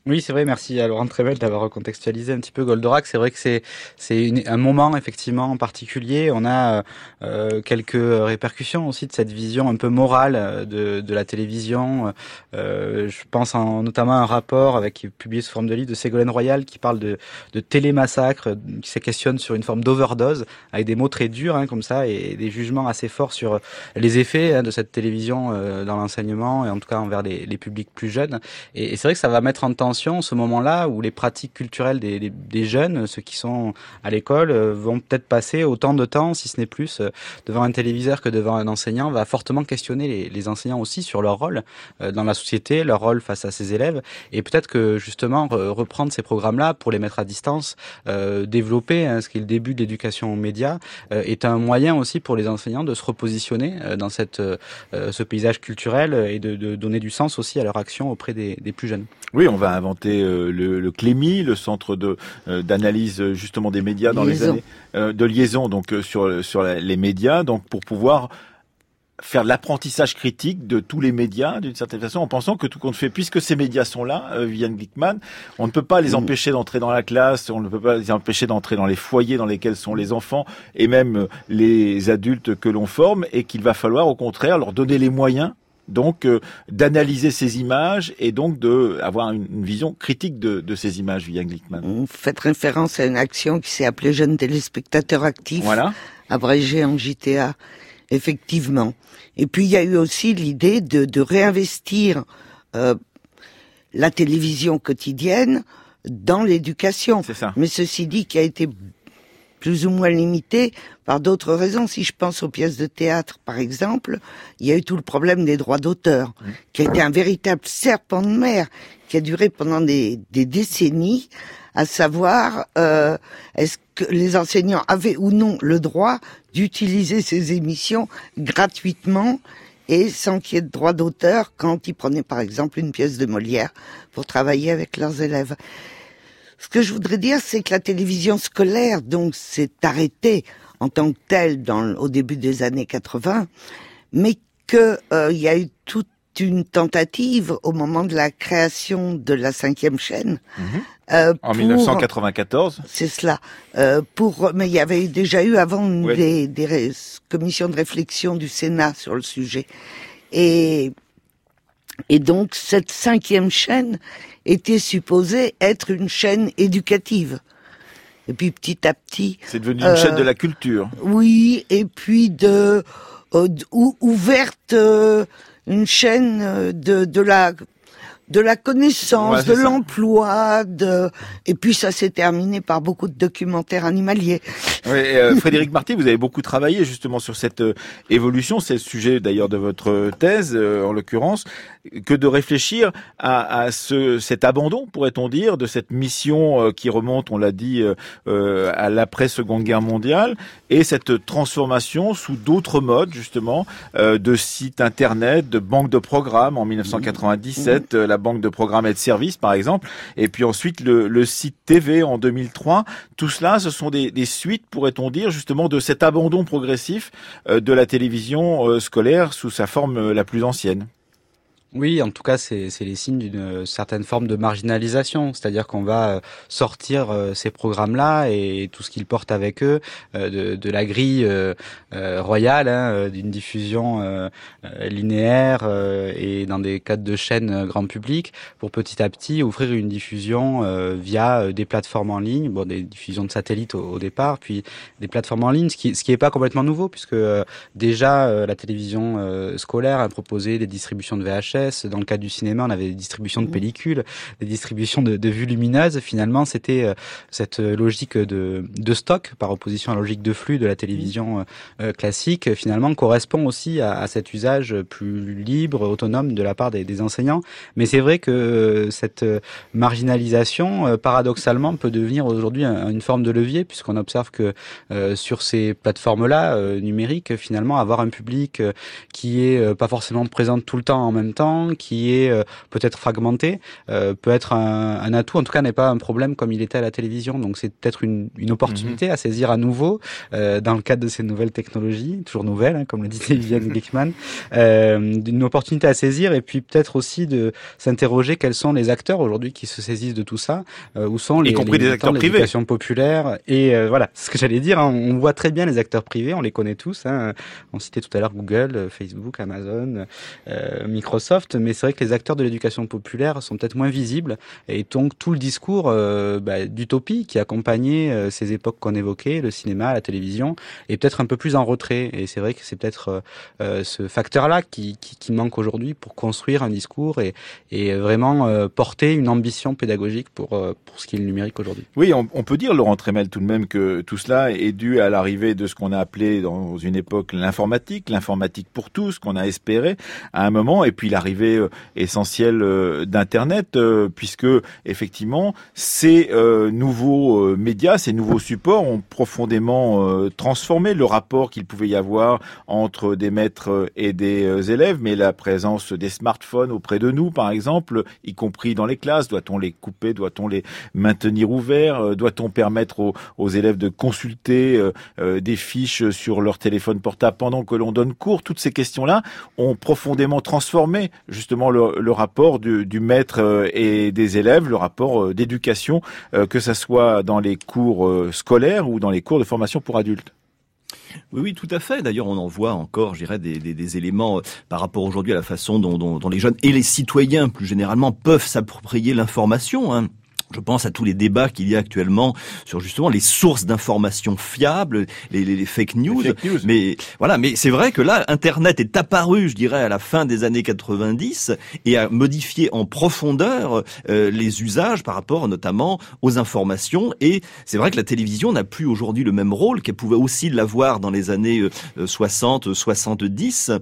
Oui, c'est vrai. Merci à Laurent Trébel d'avoir recontextualisé un petit peu Goldorak. C'est vrai que c'est c'est un moment effectivement en particulier. On a euh, quelques répercussions aussi de cette vision un peu morale euh, de, de la télévision. Euh, je pense en, notamment à un rapport avec qui est publié sous forme de livre de Ségolène Royal qui parle de, de télémassacre, qui se questionne sur une forme d'overdose avec des mots très durs hein, comme ça et des jugements assez forts sur les effets hein, de cette télévision euh, dans l'enseignement et en tout cas envers les, les publics plus jeunes. Et, c'est vrai que ça va mettre en tension ce moment-là où les pratiques culturelles des, jeunes, ceux qui sont à l'école, euh, vont peut-être passer autant de temps, si ce n'est plus, euh, devant un téléviseur que devant un enseignant, va fortement questionner les, enseignants aussi sur leur rôle euh, dans la société, leur rôle face à ses élèves. Et peut-être que justement re- reprendre ces programmes-là pour les mettre à distance, développer hein, ce qui est le début de l'éducation aux médias, est un moyen aussi pour les enseignants de se repositionner dans cette, ce paysage culturel et de, de donner du sens aussi à leur action auprès des, des plus jeunes. Oui, on va inventer euh, le, le CLEMI, le centre de euh, d'analyse euh, justement des médias dans les années de liaison, donc sur sur la- les médias, donc pour pouvoir faire l'apprentissage critique de tous les médias d'une certaine façon en pensant que tout compte fait puisque ces médias sont là euh, Viviane Glickman on ne peut pas les Mhm. empêcher d'entrer dans la classe on ne peut pas les empêcher d'entrer dans les foyers dans lesquels sont les enfants et même les adultes que l'on forme et qu'il va falloir au contraire leur donner les moyens donc euh, d'analyser ces images et donc de avoir une, une vision critique de, de ces images Viviane Glickman Vous faites référence à une action qui s'est appelée Jeunes téléspectateurs actifs, voilà abrégée en JTA, effectivement. Et puis il y a eu aussi l'idée de, de réinvestir euh, la télévision quotidienne dans l'éducation. c'est ça Mais ceci dit, qui a été plus ou moins limité par d'autres raisons. Si je pense aux pièces de théâtre, par exemple, il y a eu tout le problème des droits d'auteur, qui a été un véritable serpent de mer, qui a duré pendant des, des décennies, à savoir euh, est-ce que les enseignants avaient ou non le droit d'utiliser ces émissions gratuitement et sans qu'il y ait de droit d'auteur quand ils prenaient par exemple une pièce de Molière pour travailler avec leurs élèves. Ce que je voudrais dire, c'est que la télévision scolaire, donc, s'est arrêtée en tant que telle dans, au début des années 80, mais qu'il euh, y a eu toute une tentative au moment de la création de la cinquième chaîne. Mhm. euh, en pour- 1994 c'est cela. Euh, pour, mais il y avait déjà eu avant Oui. des, des commissions de réflexion du Sénat sur le sujet. Et, et donc cette cinquième chaîne était supposée être une chaîne éducative. Et puis petit à petit, c'est devenu une Euh, chaîne de la culture oui, et puis de, euh, ouverte euh, une chaîne euh, de, de la de la connaissance, Ouais, de l'emploi, de et puis ça s'est terminé par beaucoup de documentaires animaliers. euh, Frédéric Marty, vous avez beaucoup travaillé justement sur cette euh, évolution. C'est le sujet d'ailleurs de votre thèse, euh, en l'occurrence, que de réfléchir à, à ce, cet abandon, pourrait-on dire, de cette mission qui remonte, on l'a dit, à l'après-seconde guerre mondiale, et cette transformation sous d'autres modes, justement, de sites internet, de banques de programmes en 1997, la banque de programmes et de services, par exemple, et puis ensuite le, site TV en 2003. Tout cela, ce sont des, des suites, pourrait-on dire, justement, de cet abandon progressif euh, de la télévision euh, scolaire sous sa forme euh, la plus ancienne. Oui, en tout cas, c'est les signes d'une certaine forme de marginalisation, c'est-à-dire qu'on va sortir ces programmes-là et tout ce qu'ils portent avec eux de, la grille royale, hein, d'une diffusion linéaire et dans des cadres de chaînes grand public, pour petit à petit offrir une diffusion via des plateformes en ligne, bon, des diffusions de satellites au, départ, puis des plateformes en ligne, ce qui ce qui est pas complètement nouveau, puisque déjà la télévision scolaire a proposé des distributions de VHS dans le cas du cinéma, on avait des distributions de mmh. pellicules, des distributions de, de vues lumineuses. Finalement, c'était euh, cette logique de, de, stock par opposition à la logique de flux de la télévision mmh. euh, classique. Finalement, correspond aussi à, à, cet usage plus libre, autonome de la part des, des enseignants. Mais c'est vrai que cette marginalisation, paradoxalement, peut devenir aujourd'hui une forme de levier, puisqu'on observe que euh, sur ces plateformes-là numériques, finalement, avoir un public qui est pas forcément présent tout le temps en même temps qui est euh, peut-être fragmenté, euh, peut être un, un, atout, en tout cas n'est pas un problème comme il était à la télévision. Donc c'est peut-être une, une, opportunité mhm. à saisir à nouveau euh, dans le cadre de ces nouvelles technologies, toujours nouvelles, hein, comme le disait Viviane Glickman, une opportunité à saisir et puis peut-être aussi de s'interroger quels sont les acteurs aujourd'hui qui se saisissent de tout ça, où sont les, y compris des acteurs privés, populaire et voilà, ce que j'allais dire. Hein, on voit très bien les acteurs privés, on les connaît tous. Hein, on citait tout à l'heure Google, Facebook, Amazon, Microsoft mais c'est vrai que les acteurs de l'éducation populaire sont peut-être moins visibles, et donc tout le discours euh, bah, d'utopie qui accompagnait euh, ces époques qu'on évoquait, le cinéma, la télévision, est peut-être un peu plus en retrait. Et c'est vrai que c'est peut-être euh, ce facteur-là qui, qui, qui, manque aujourd'hui pour construire un discours et, et vraiment porter une ambition pédagogique pour, pour ce qui est le numérique aujourd'hui. Oui, on, on, peut dire, Laurent Tremel, tout de même que tout cela est dû à l'arrivée de ce qu'on a appelé dans une époque l'informatique, l'informatique pour tous, qu'on a espéré à un moment, et puis l'arrivée euh, essentielle euh, d'Internet, euh, puisque effectivement ces nouveaux médias, ces nouveaux supports ont profondément transformé le rapport qu'il pouvait y avoir entre des maîtres et des élèves, mais la présence des smartphones auprès de nous, par exemple, y compris dans les classes, doit-on les couper, doit-on les maintenir ouverts, doit-on permettre aux, élèves de consulter des fiches sur leur téléphone portable pendant que l'on donne cours, toutes ces questions-là ont profondément transformé justement le, rapport du, maître euh, et des élèves, le rapport euh, d'éducation, euh, que ça soit dans les cours scolaires ou dans les cours de formation pour adultes. Oui, oui, tout à fait. D'ailleurs, on en voit encore, je dirais, des, éléments par rapport aujourd'hui à la façon dont, les jeunes et les citoyens, plus généralement, peuvent s'approprier l'information. Hein. Je pense à tous les débats qu'il y a actuellement sur justement les sources d'informations fiables, les, les, les, fake, news. Mais voilà, mais c'est vrai que là, Internet est apparu, je dirais, à la fin des années 90 et a modifié en profondeur euh, les usages par rapport notamment aux informations. Et c'est vrai que la télévision n'a plus aujourd'hui le même rôle qu'elle pouvait aussi l'avoir dans les années 60, euh, 70.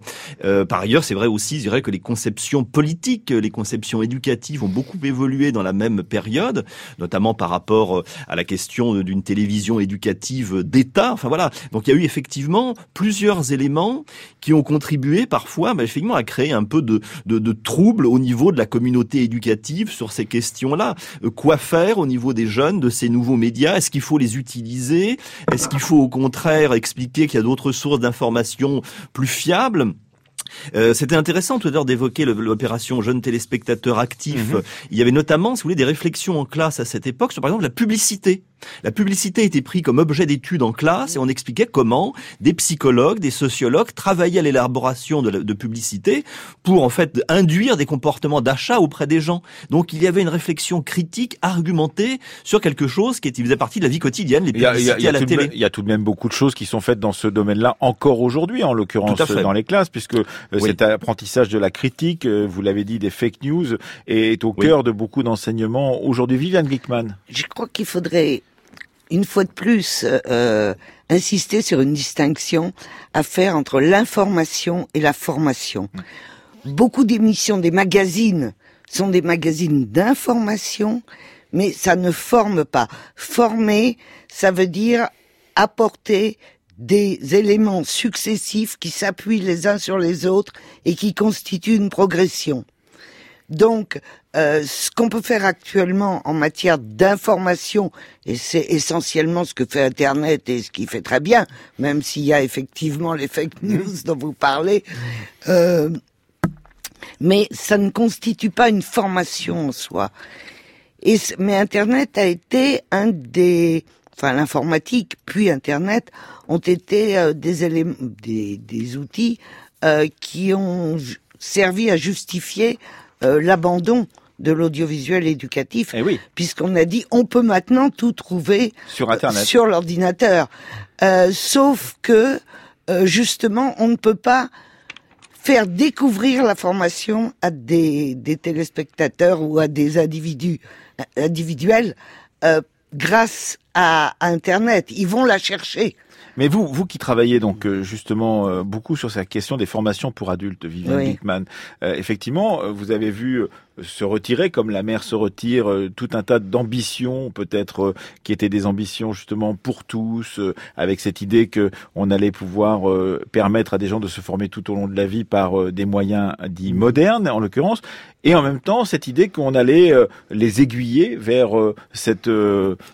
Euh, par ailleurs, c'est vrai aussi, je dirais que les conceptions politiques, les conceptions éducatives ont beaucoup évolué dans la même période notamment par rapport euh, à la question d'une télévision éducative d'État. Enfin voilà. Donc il y a eu effectivement plusieurs éléments qui ont contribué parfois, bah, à créer un peu de, de, de troubles au niveau de la communauté éducative sur ces questions-là. Euh, quoi faire au niveau des jeunes de ces nouveaux médias? Est-ce qu'il faut les utiliser? Est-ce qu'il faut au contraire expliquer qu'il y a d'autres sources d'informations plus fiables? Euh, c'était intéressant tout à l'heure d'évoquer l'opération Jeunes téléspectateurs actifs. Mhm. Il y avait notamment, si vous voulez, des réflexions en classe à cette époque sur par exemple la publicité. La publicité était prise comme objet d'étude en classe et on expliquait comment des psychologues, des sociologues travaillaient à l'élaboration de, de, publicité pour en fait induire des comportements d'achat auprès des gens. Donc il y avait une réflexion critique, argumentée sur quelque chose qui était, faisait partie de la vie quotidienne, les publicités à la télé. il y a tout de même beaucoup de choses qui sont faites dans ce domaine-là encore aujourd'hui, en l'occurrence dans les classes, puisque euh, cet apprentissage de la critique, euh, vous l'avez dit, des fake news, est au cœur de beaucoup d'enseignements aujourd'hui. Viviane Glickman. Je crois qu'il faudrait une fois de plus, euh, insister sur une distinction à faire entre l'information et la formation. Beaucoup d'émissions des magazines sont des magazines d'information, mais ça ne forme pas. Former, ça veut dire apporter des éléments successifs qui s'appuient les uns sur les autres et qui constituent une progression. Donc, euh, ce qu'on peut faire actuellement en matière d'information, et c'est essentiellement ce que fait Internet et ce qui fait très bien, même s'il y a effectivement les fake news dont vous parlez, euh, mais ça ne constitue pas une formation en soi. Et, mais Internet a été un des, enfin l'informatique puis Internet ont été euh, des éléments, des, des outils euh, qui ont servi à justifier euh, l'abandon de l'audiovisuel éducatif, Eh oui. puisqu'on a dit on peut maintenant tout trouver Sur Internet. sur l'ordinateur, Euh, sauf que euh, justement on ne peut pas faire découvrir la formation à des, des téléspectateurs ou à des individus euh, individuels euh, grâce à, Internet. Ils vont la chercher. Mais vous, vous qui travaillez donc euh, justement euh, beaucoup sur cette question des formations pour adultes, Viviane Oui. Dickman, euh, effectivement, euh, vous avez vu euh, se retirer, comme la mère se retire, euh, tout un tas d'ambitions, peut-être euh, qui étaient des ambitions justement pour tous, euh, avec cette idée que on allait pouvoir permettre à des gens de se former tout au long de la vie par des moyens dits modernes, en l'occurrence, et en même temps cette idée qu'on allait les aiguiller vers cette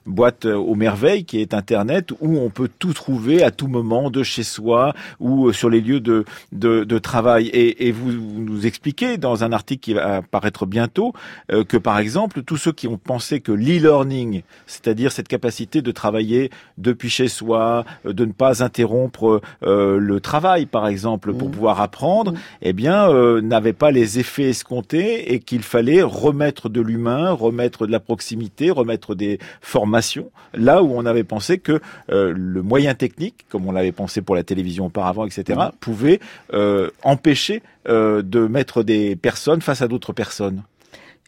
boîte aux merveilles qui est Internet, où on peut tout trouver à tout moment de chez soi ou sur les lieux de, de, travail. Et, vous, nous expliquez dans un article qui va apparaître bientôt euh, que par exemple tous ceux qui ont pensé que l'e-learning, c'est-à-dire cette capacité de travailler depuis chez soi, euh, de ne pas interrompre euh, le travail par exemple pour Mhm. pouvoir apprendre, Mhm. eh bien euh, n'avaient pas les effets escomptés et qu'il fallait remettre de l'humain, remettre de la proximité, remettre des formations là où on avait pensé que euh, le moyen technique, comme on l'avait pensé pour la télévision auparavant, etc., pouvait euh, empêcher de mettre des personnes face à d'autres personnes.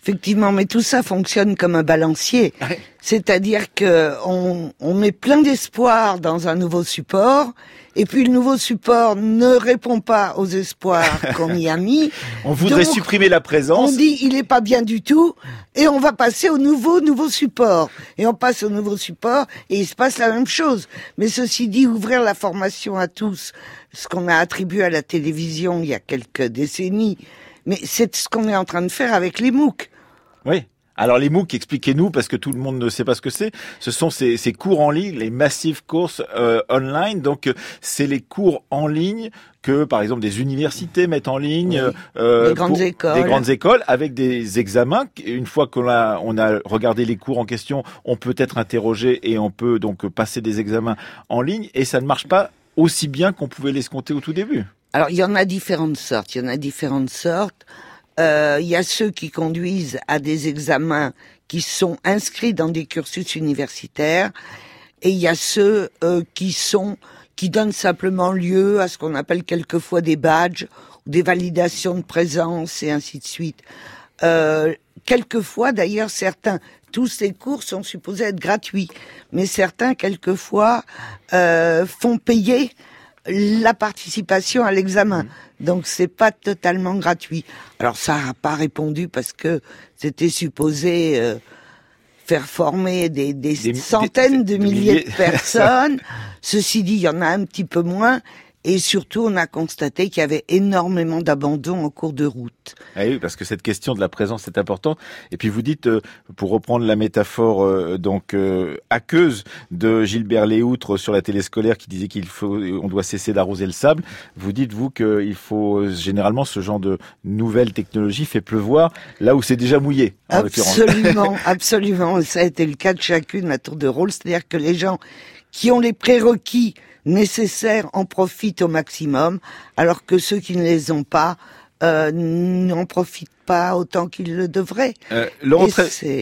Effectivement, mais tout ça fonctionne comme un balancier. Ouais. C'est-à-dire que on, on met plein d'espoir dans un nouveau support, et puis le nouveau support ne répond pas aux espoirs qu'on y a mis. On voudrait Donc, supprimer la On présence. dit il est pas bien du tout, et on va passer au nouveau nouveau support. Et on passe au nouveau support, et il se passe la même chose. Mais ceci dit, ouvrir la formation à tous, ce qu'on a attribué à la télévision il y a quelques décennies, mais c'est ce qu'on est en train de faire avec les MOOC. Oui. Alors les MOOC, expliquez-nous, parce que tout le monde ne sait pas ce que c'est. Ce sont ces, ces cours en ligne, les Massive Courses euh, Online. Donc euh, c'est les cours en ligne que, par exemple, des universités mettent en ligne, Oui. euh, Des grandes pour- écoles. des grandes écoles, avec des examens. Une fois qu'on a, on a regardé les cours en question, on peut être interrogé et on peut donc passer des examens en ligne. Et ça ne marche pas aussi bien qu'on pouvait l'escompter au tout début. Alors, il y en a différentes sortes. Il y en a différentes sortes. Euh, il y a ceux qui conduisent à des examens qui sont inscrits dans des cursus universitaires, et il y a ceux euh, qui sont qui donnent simplement lieu à ce qu'on appelle quelquefois des badges, ou des validations de présence et ainsi de suite. Euh, quelquefois, d'ailleurs, certains, tous ces cours sont supposés être gratuits, mais certains, quelquefois, euh, font payer la participation à l'examen. Donc c'est pas totalement gratuit. Alors ça n'a pas répondu parce que c'était supposé euh, faire former des, des Des- centaines des- de milliers. de personnes. Ceci dit, il y en a un petit peu moins. Et surtout, on a constaté qu'il y avait énormément d'abandon en cours de route. Ah oui, parce que cette question de la présence est importante. Et puis vous dites, euh, pour reprendre la métaphore euh, donc euh, aqueuse de Gilbert Léoutre sur la télé scolaire qui disait qu'il faut, on doit cesser d'arroser le sable. Vous dites vous qu'il faut généralement ce genre de nouvelle technologie fait pleuvoir là où c'est déjà mouillé. En. Absolument, absolument. Ça a été le cas de chacune à tour de rôle. C'est-à-dire que les gens qui ont les prérequis nécessaires en profitent au maximum, alors que ceux qui ne les ont pas euh, n'en profitent pas autant qu'il le devrait. Euh, Laurent,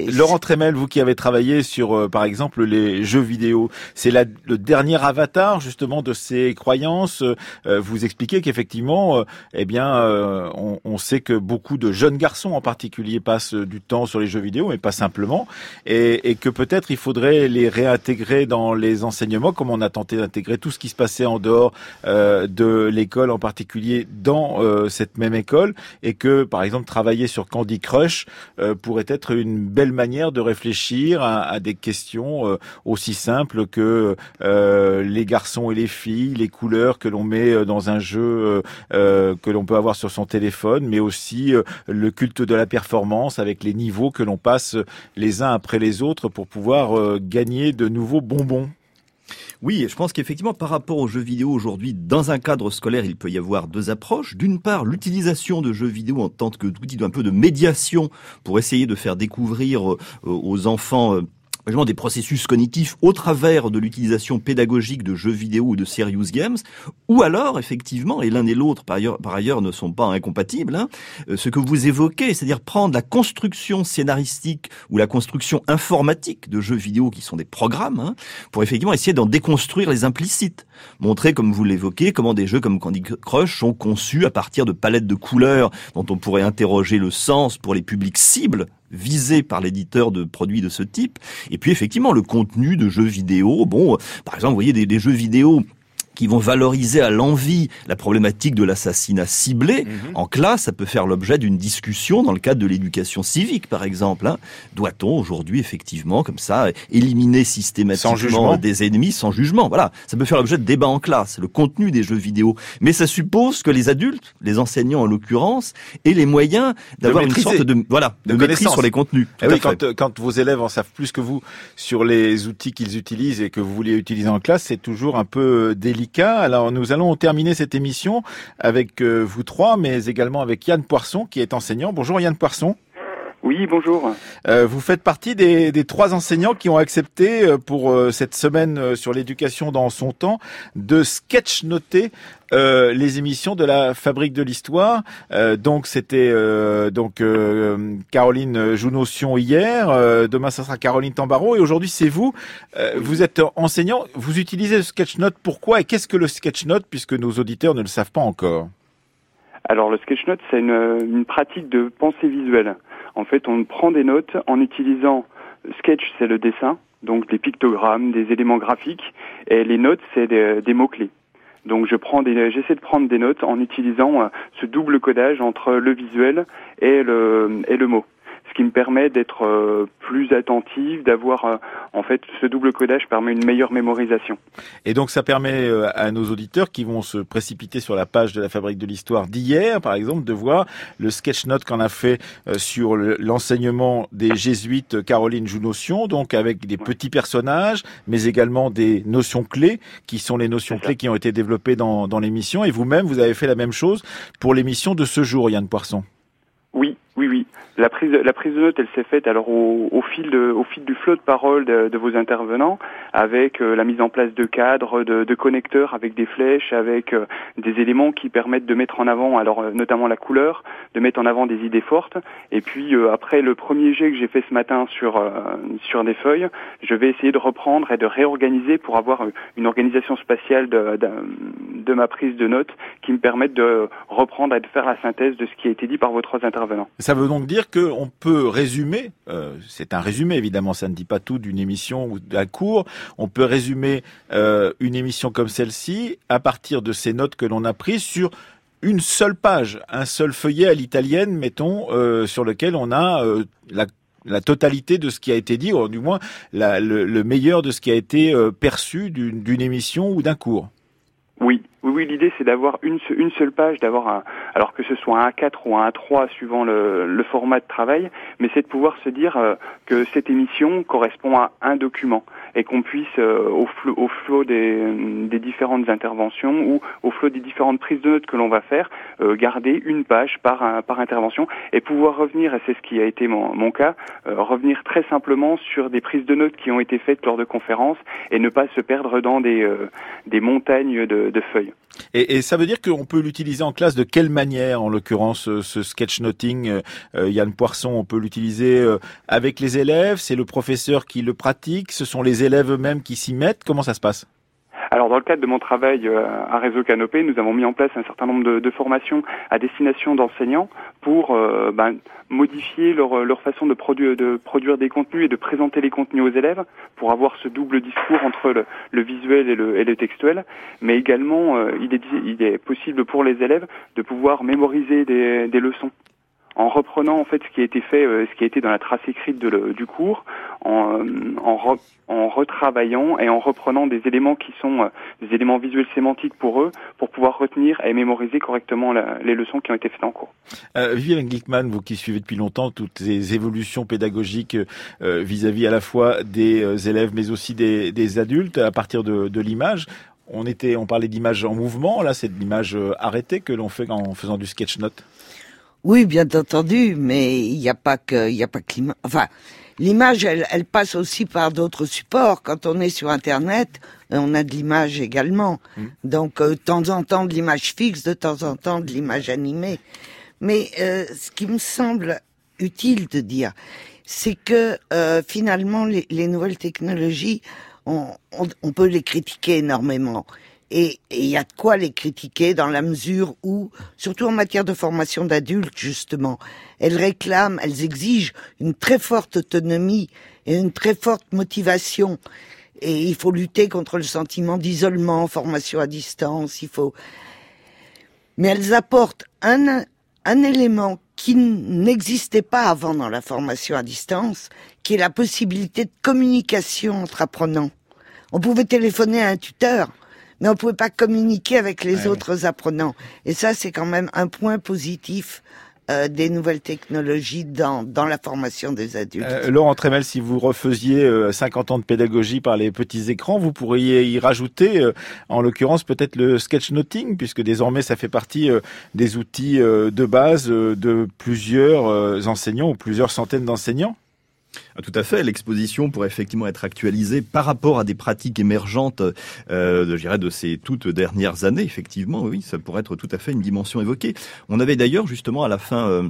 Laurent Tremel, vous qui avez travaillé sur, euh, par exemple, les jeux vidéo, c'est le dernier avatar justement de ces croyances. Euh, vous expliquez qu'effectivement, euh, eh bien, on, on sait que beaucoup de jeunes garçons en particulier passent du temps sur les jeux vidéo, mais pas simplement, et, et que peut-être il faudrait les réintégrer dans les enseignements, comme on a tenté d'intégrer tout ce qui se passait en dehors de l'école en particulier dans cette même école, et que, par exemple, travailler sur Candy Crush euh, pourrait être une belle manière de réfléchir à, des questions euh, aussi simples que euh, les garçons et les filles, les couleurs que l'on met dans un jeu que l'on peut avoir sur son téléphone, mais aussi le culte de la performance avec les niveaux que l'on passe les uns après les autres pour pouvoir gagner de nouveaux bonbons. Oui, je pense qu'effectivement, par rapport aux jeux vidéo aujourd'hui, dans un cadre scolaire, il peut y avoir deux approches. D'une part, l'utilisation de jeux vidéo en tant que d'outil peu de médiation pour essayer de faire découvrir euh, aux enfants euh, des processus cognitifs au travers de l'utilisation pédagogique de jeux vidéo ou de serious games, ou alors effectivement, et l'un et l'autre par ailleurs, ne sont pas incompatibles, hein, euh, ce que vous évoquez, c'est-à-dire prendre la construction scénaristique ou la construction informatique de jeux vidéo qui sont des programmes, hein, pour effectivement essayer d'en déconstruire les implicites. Montrer, comme vous l'évoquez, comment des jeux comme Candy Crush sont conçus à partir de palettes de couleurs dont on pourrait interroger le sens pour les publics cibles visés par l'éditeur de produits de ce type. Et puis effectivement, le contenu de jeux vidéo, bon, euh, par exemple, vous voyez des, des jeux vidéo qui vont valoriser à l'envi la problématique de l'assassinat ciblé Mhm. en classe, ça peut faire l'objet d'une discussion dans le cadre de l'éducation civique, par exemple. hein. Doit-on aujourd'hui, effectivement, comme ça, éliminer systématiquement des ennemis sans jugement? Voilà, ça peut faire l'objet de débats en classe, le contenu des jeux vidéo. Mais ça suppose que les adultes, les enseignants en l'occurrence, aient les moyens d'avoir une sorte de voilà De de, maîtrise sur les contenus. Eh Tout oui, quand, euh, quand vos élèves en savent plus que vous sur les outils qu'ils utilisent et que vous voulez utiliser en classe, c'est toujours un peu euh, Alors nous allons terminer cette émission avec euh, vous trois, mais également avec Yann Poisson qui est enseignant. Bonjour Yann Poisson. Oui, bonjour. Euh, vous faites partie des, des trois enseignants qui ont accepté euh, pour euh, cette semaine euh, sur l'éducation dans son temps de sketch-noter euh, les émissions de la Fabrique de l'Histoire. Euh, donc c'était euh, donc euh, Caroline Jounotion hier, euh, demain ça sera Caroline Tambaro et aujourd'hui c'est vous. Euh, vous êtes enseignant, vous utilisez le sketch-note. Pourquoi et qu'est-ce que le sketch-note puisque nos auditeurs ne le savent pas encore? Alors le sketchnote, c'est une, une pratique de pensée visuelle. En fait, on prend des notes en utilisant sketch, c'est le dessin, donc des pictogrammes, des éléments graphiques, et les notes, c'est des, mots-clés. Donc je prends des, j'essaie de prendre des notes en utilisant euh, ce double codage entre le visuel et le, et le mot. Qui me permet d'être euh, plus attentif, d'avoir euh, en fait ce double codage permet une meilleure mémorisation. Et donc ça permet euh, à nos auditeurs qui vont se précipiter sur la page de la Fabrique de l'Histoire d'hier, par exemple, de voir le sketch note qu'on a fait sur le- l'enseignement des jésuites Caroline Jounotion, donc avec des petits personnages, mais également des notions clés, qui sont les notions clés qui ont été développées dans, dans l'émission. Et vous-même, vous avez fait la même chose pour l'émission de ce jour, Yann Poisson. Oui, oui, oui. La prise, la prise de notes, elle s'est faite alors au, au fil de, au fil du flot de parole de, de vos intervenants, avec euh, la mise en place de cadres, de, de connecteurs, avec des flèches, avec euh, des éléments qui permettent de mettre en avant, alors euh, notamment la couleur, de mettre en avant des idées fortes. Et puis euh, après le premier jet que j'ai fait ce matin sur euh, sur des feuilles, je vais essayer de reprendre et de réorganiser pour avoir euh, une organisation spatiale de, de, de ma prise de notes qui me permette de reprendre et de faire la synthèse de ce qui a été dit par vos trois intervenants. Ça veut donc dire qu'on peut résumer, euh, c'est un résumé évidemment, ça ne dit pas tout d'une émission ou d'un cours, on peut résumer euh, une émission comme celle-ci à partir de ces notes que l'on a prises sur une seule page, un seul feuillet à l'italienne, mettons, euh, sur lequel on a la totalité de ce qui a été dit, ou du moins le, le meilleur de ce qui a été perçu d'une émission ou d'un cours. Oui, oui, oui. L'idée c'est d'avoir une, se- une seule page, d'avoir un, alors que ce soit un A4 ou un A3 suivant le, format de travail, mais c'est de pouvoir se dire euh, que cette émission correspond à un document. et qu'on puisse euh, au, flot, des, différentes interventions ou au flot des différentes prises de notes que l'on va faire, euh, garder une page par, intervention et pouvoir revenir, et c'est ce qui a été mon, cas, revenir très simplement sur des prises de notes qui ont été faites lors de conférences et ne pas se perdre dans des, montagnes de feuilles. Et, et, ça veut dire qu'on peut l'utiliser en classe de quelle manière, en l'occurrence, ce sketchnoting euh, Yann Poisson, on peut l'utiliser avec les élèves, c'est le professeur qui le pratique, ce sont les élèves eux-mêmes qui s'y mettent, comment ça se passe? Alors dans le cadre de mon travail euh, à Réseau Canopé, nous avons mis en place un certain nombre de, formations à destination d'enseignants pour euh, ben, modifier leur, leur façon de produire, de produire des contenus et de présenter les contenus aux élèves pour avoir ce double discours entre le, visuel et le, textuel. Mais également, euh, il, est, possible pour les élèves de pouvoir mémoriser des leçons en reprenant en fait ce qui a été fait, euh, ce qui a été dans la trace écrite de le, du cours, en, en, re, en, retravaillant et en reprenant des éléments qui sont euh, des éléments visuels sémantiques pour eux, pour pouvoir retenir et mémoriser correctement les leçons qui ont été faites en cours. Euh, Viviane Glickman, vous qui suivez depuis longtemps toutes les évolutions pédagogiques euh, vis-à-vis -à, la fois des euh, élèves mais aussi des, des adultes à partir de, de l'image, on était, on parlait d'image en mouvement. Là, c'est de l'image arrêtée que l'on fait en faisant du sketch note. Oui, bien entendu, mais il n'y a pas que, il a pas que l'image. Enfin, l'image, elle, elle, passe aussi par d'autres supports. Quand on est sur Internet, on a de l'image également. Mmh. Donc, euh, de temps en temps de l'image fixe, de temps en temps de l'image animée. Mais euh, ce qui me semble utile de dire, c'est que euh, finalement, les, les, nouvelles technologies, on, on, on peut les critiquer énormément. Et il y a de quoi les critiquer dans la mesure où, surtout en matière de formation d'adultes, justement, elles réclament, elles exigent une très forte autonomie et une très forte motivation. Et il faut lutter contre le sentiment d'isolement, formation à distance, il faut... Mais elles apportent un, un élément qui n'existait pas avant dans la formation à distance, qui est la possibilité de communication entre apprenants. On pouvait téléphoner à un tuteur, mais on pouvait pas communiquer avec les ouais. autres apprenants. Et ça, c'est quand même un point positif euh, des nouvelles technologies dans, dans la formation des adultes. Euh, Laurent Tremel, si vous refaisiez euh, 50 ans de pédagogie par les petits écrans, vous pourriez y rajouter, euh, en l'occurrence, peut-être le sketchnoting, puisque désormais ça fait partie euh, des outils euh, de base de plusieurs enseignants ou plusieurs centaines d'enseignants tout à fait. L'exposition pourrait effectivement être actualisée par rapport à des pratiques émergentes, euh, je de ces toutes dernières années. Effectivement, oui, ça pourrait être tout à fait une dimension évoquée. On avait d'ailleurs justement à la fin. Euh,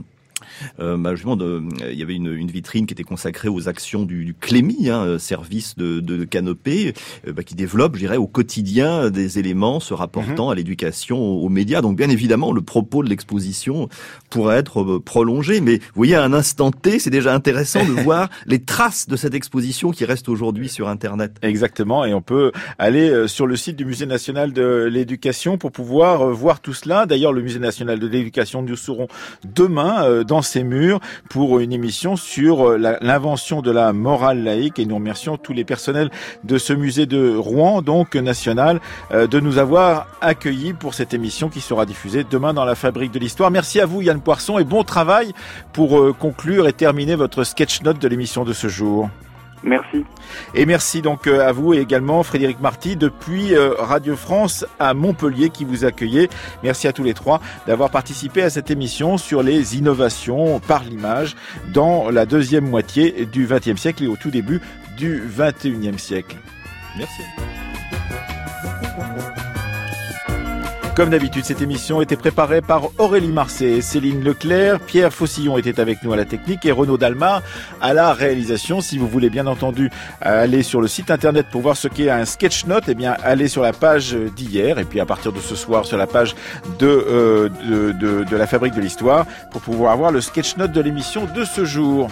euh, bah, justement, de, il y avait une, une, vitrine qui était consacrée aux actions du, du Clémy, hein, service de, de Canopée, euh, bah, qui développe, je dirais, au quotidien des éléments se rapportant mmh. à l'éducation, aux, médias. Donc, bien évidemment, le propos de l'exposition pourrait être euh, prolongé, mais vous voyez, à un instant T, c'est déjà intéressant de voir les traces de cette exposition qui reste aujourd'hui sur Internet. Exactement, et on peut aller euh, sur le site du Musée national de l'éducation pour pouvoir euh, voir tout cela. D'ailleurs, le Musée national de l'éducation, nous serons demain dans ces murs pour une émission sur l'invention de la morale laïque et nous remercions tous les personnels de ce musée de Rouen, donc national, de nous avoir accueillis pour cette émission qui sera diffusée demain dans la Fabrique de l'Histoire. Merci à vous Yann Poisson et bon travail pour euh, conclure et terminer votre sketch note de l'émission de ce jour. Merci. Et merci donc euh, à vous et également Frédéric Marty depuis euh, Radio France à Montpellier qui vous accueillait. Merci à tous les trois d'avoir participé à cette émission sur les innovations par l'image dans la deuxième moitié du XXe siècle et au tout début du XXIe siècle. Merci. Comme d'habitude, cette émission était préparée par Aurélie Marseille, Céline Leclerc, Pierre Faucillon était avec nous à la technique et Renaud Dalmar à la réalisation. Si vous voulez bien entendu aller sur le site internet pour voir ce qu'est un sketch note, eh bien allez sur la page d'hier et puis à partir de ce soir sur la page de, euh, de, de, de la Fabrique de l'Histoire pour pouvoir avoir le sketch note de l'émission de ce jour.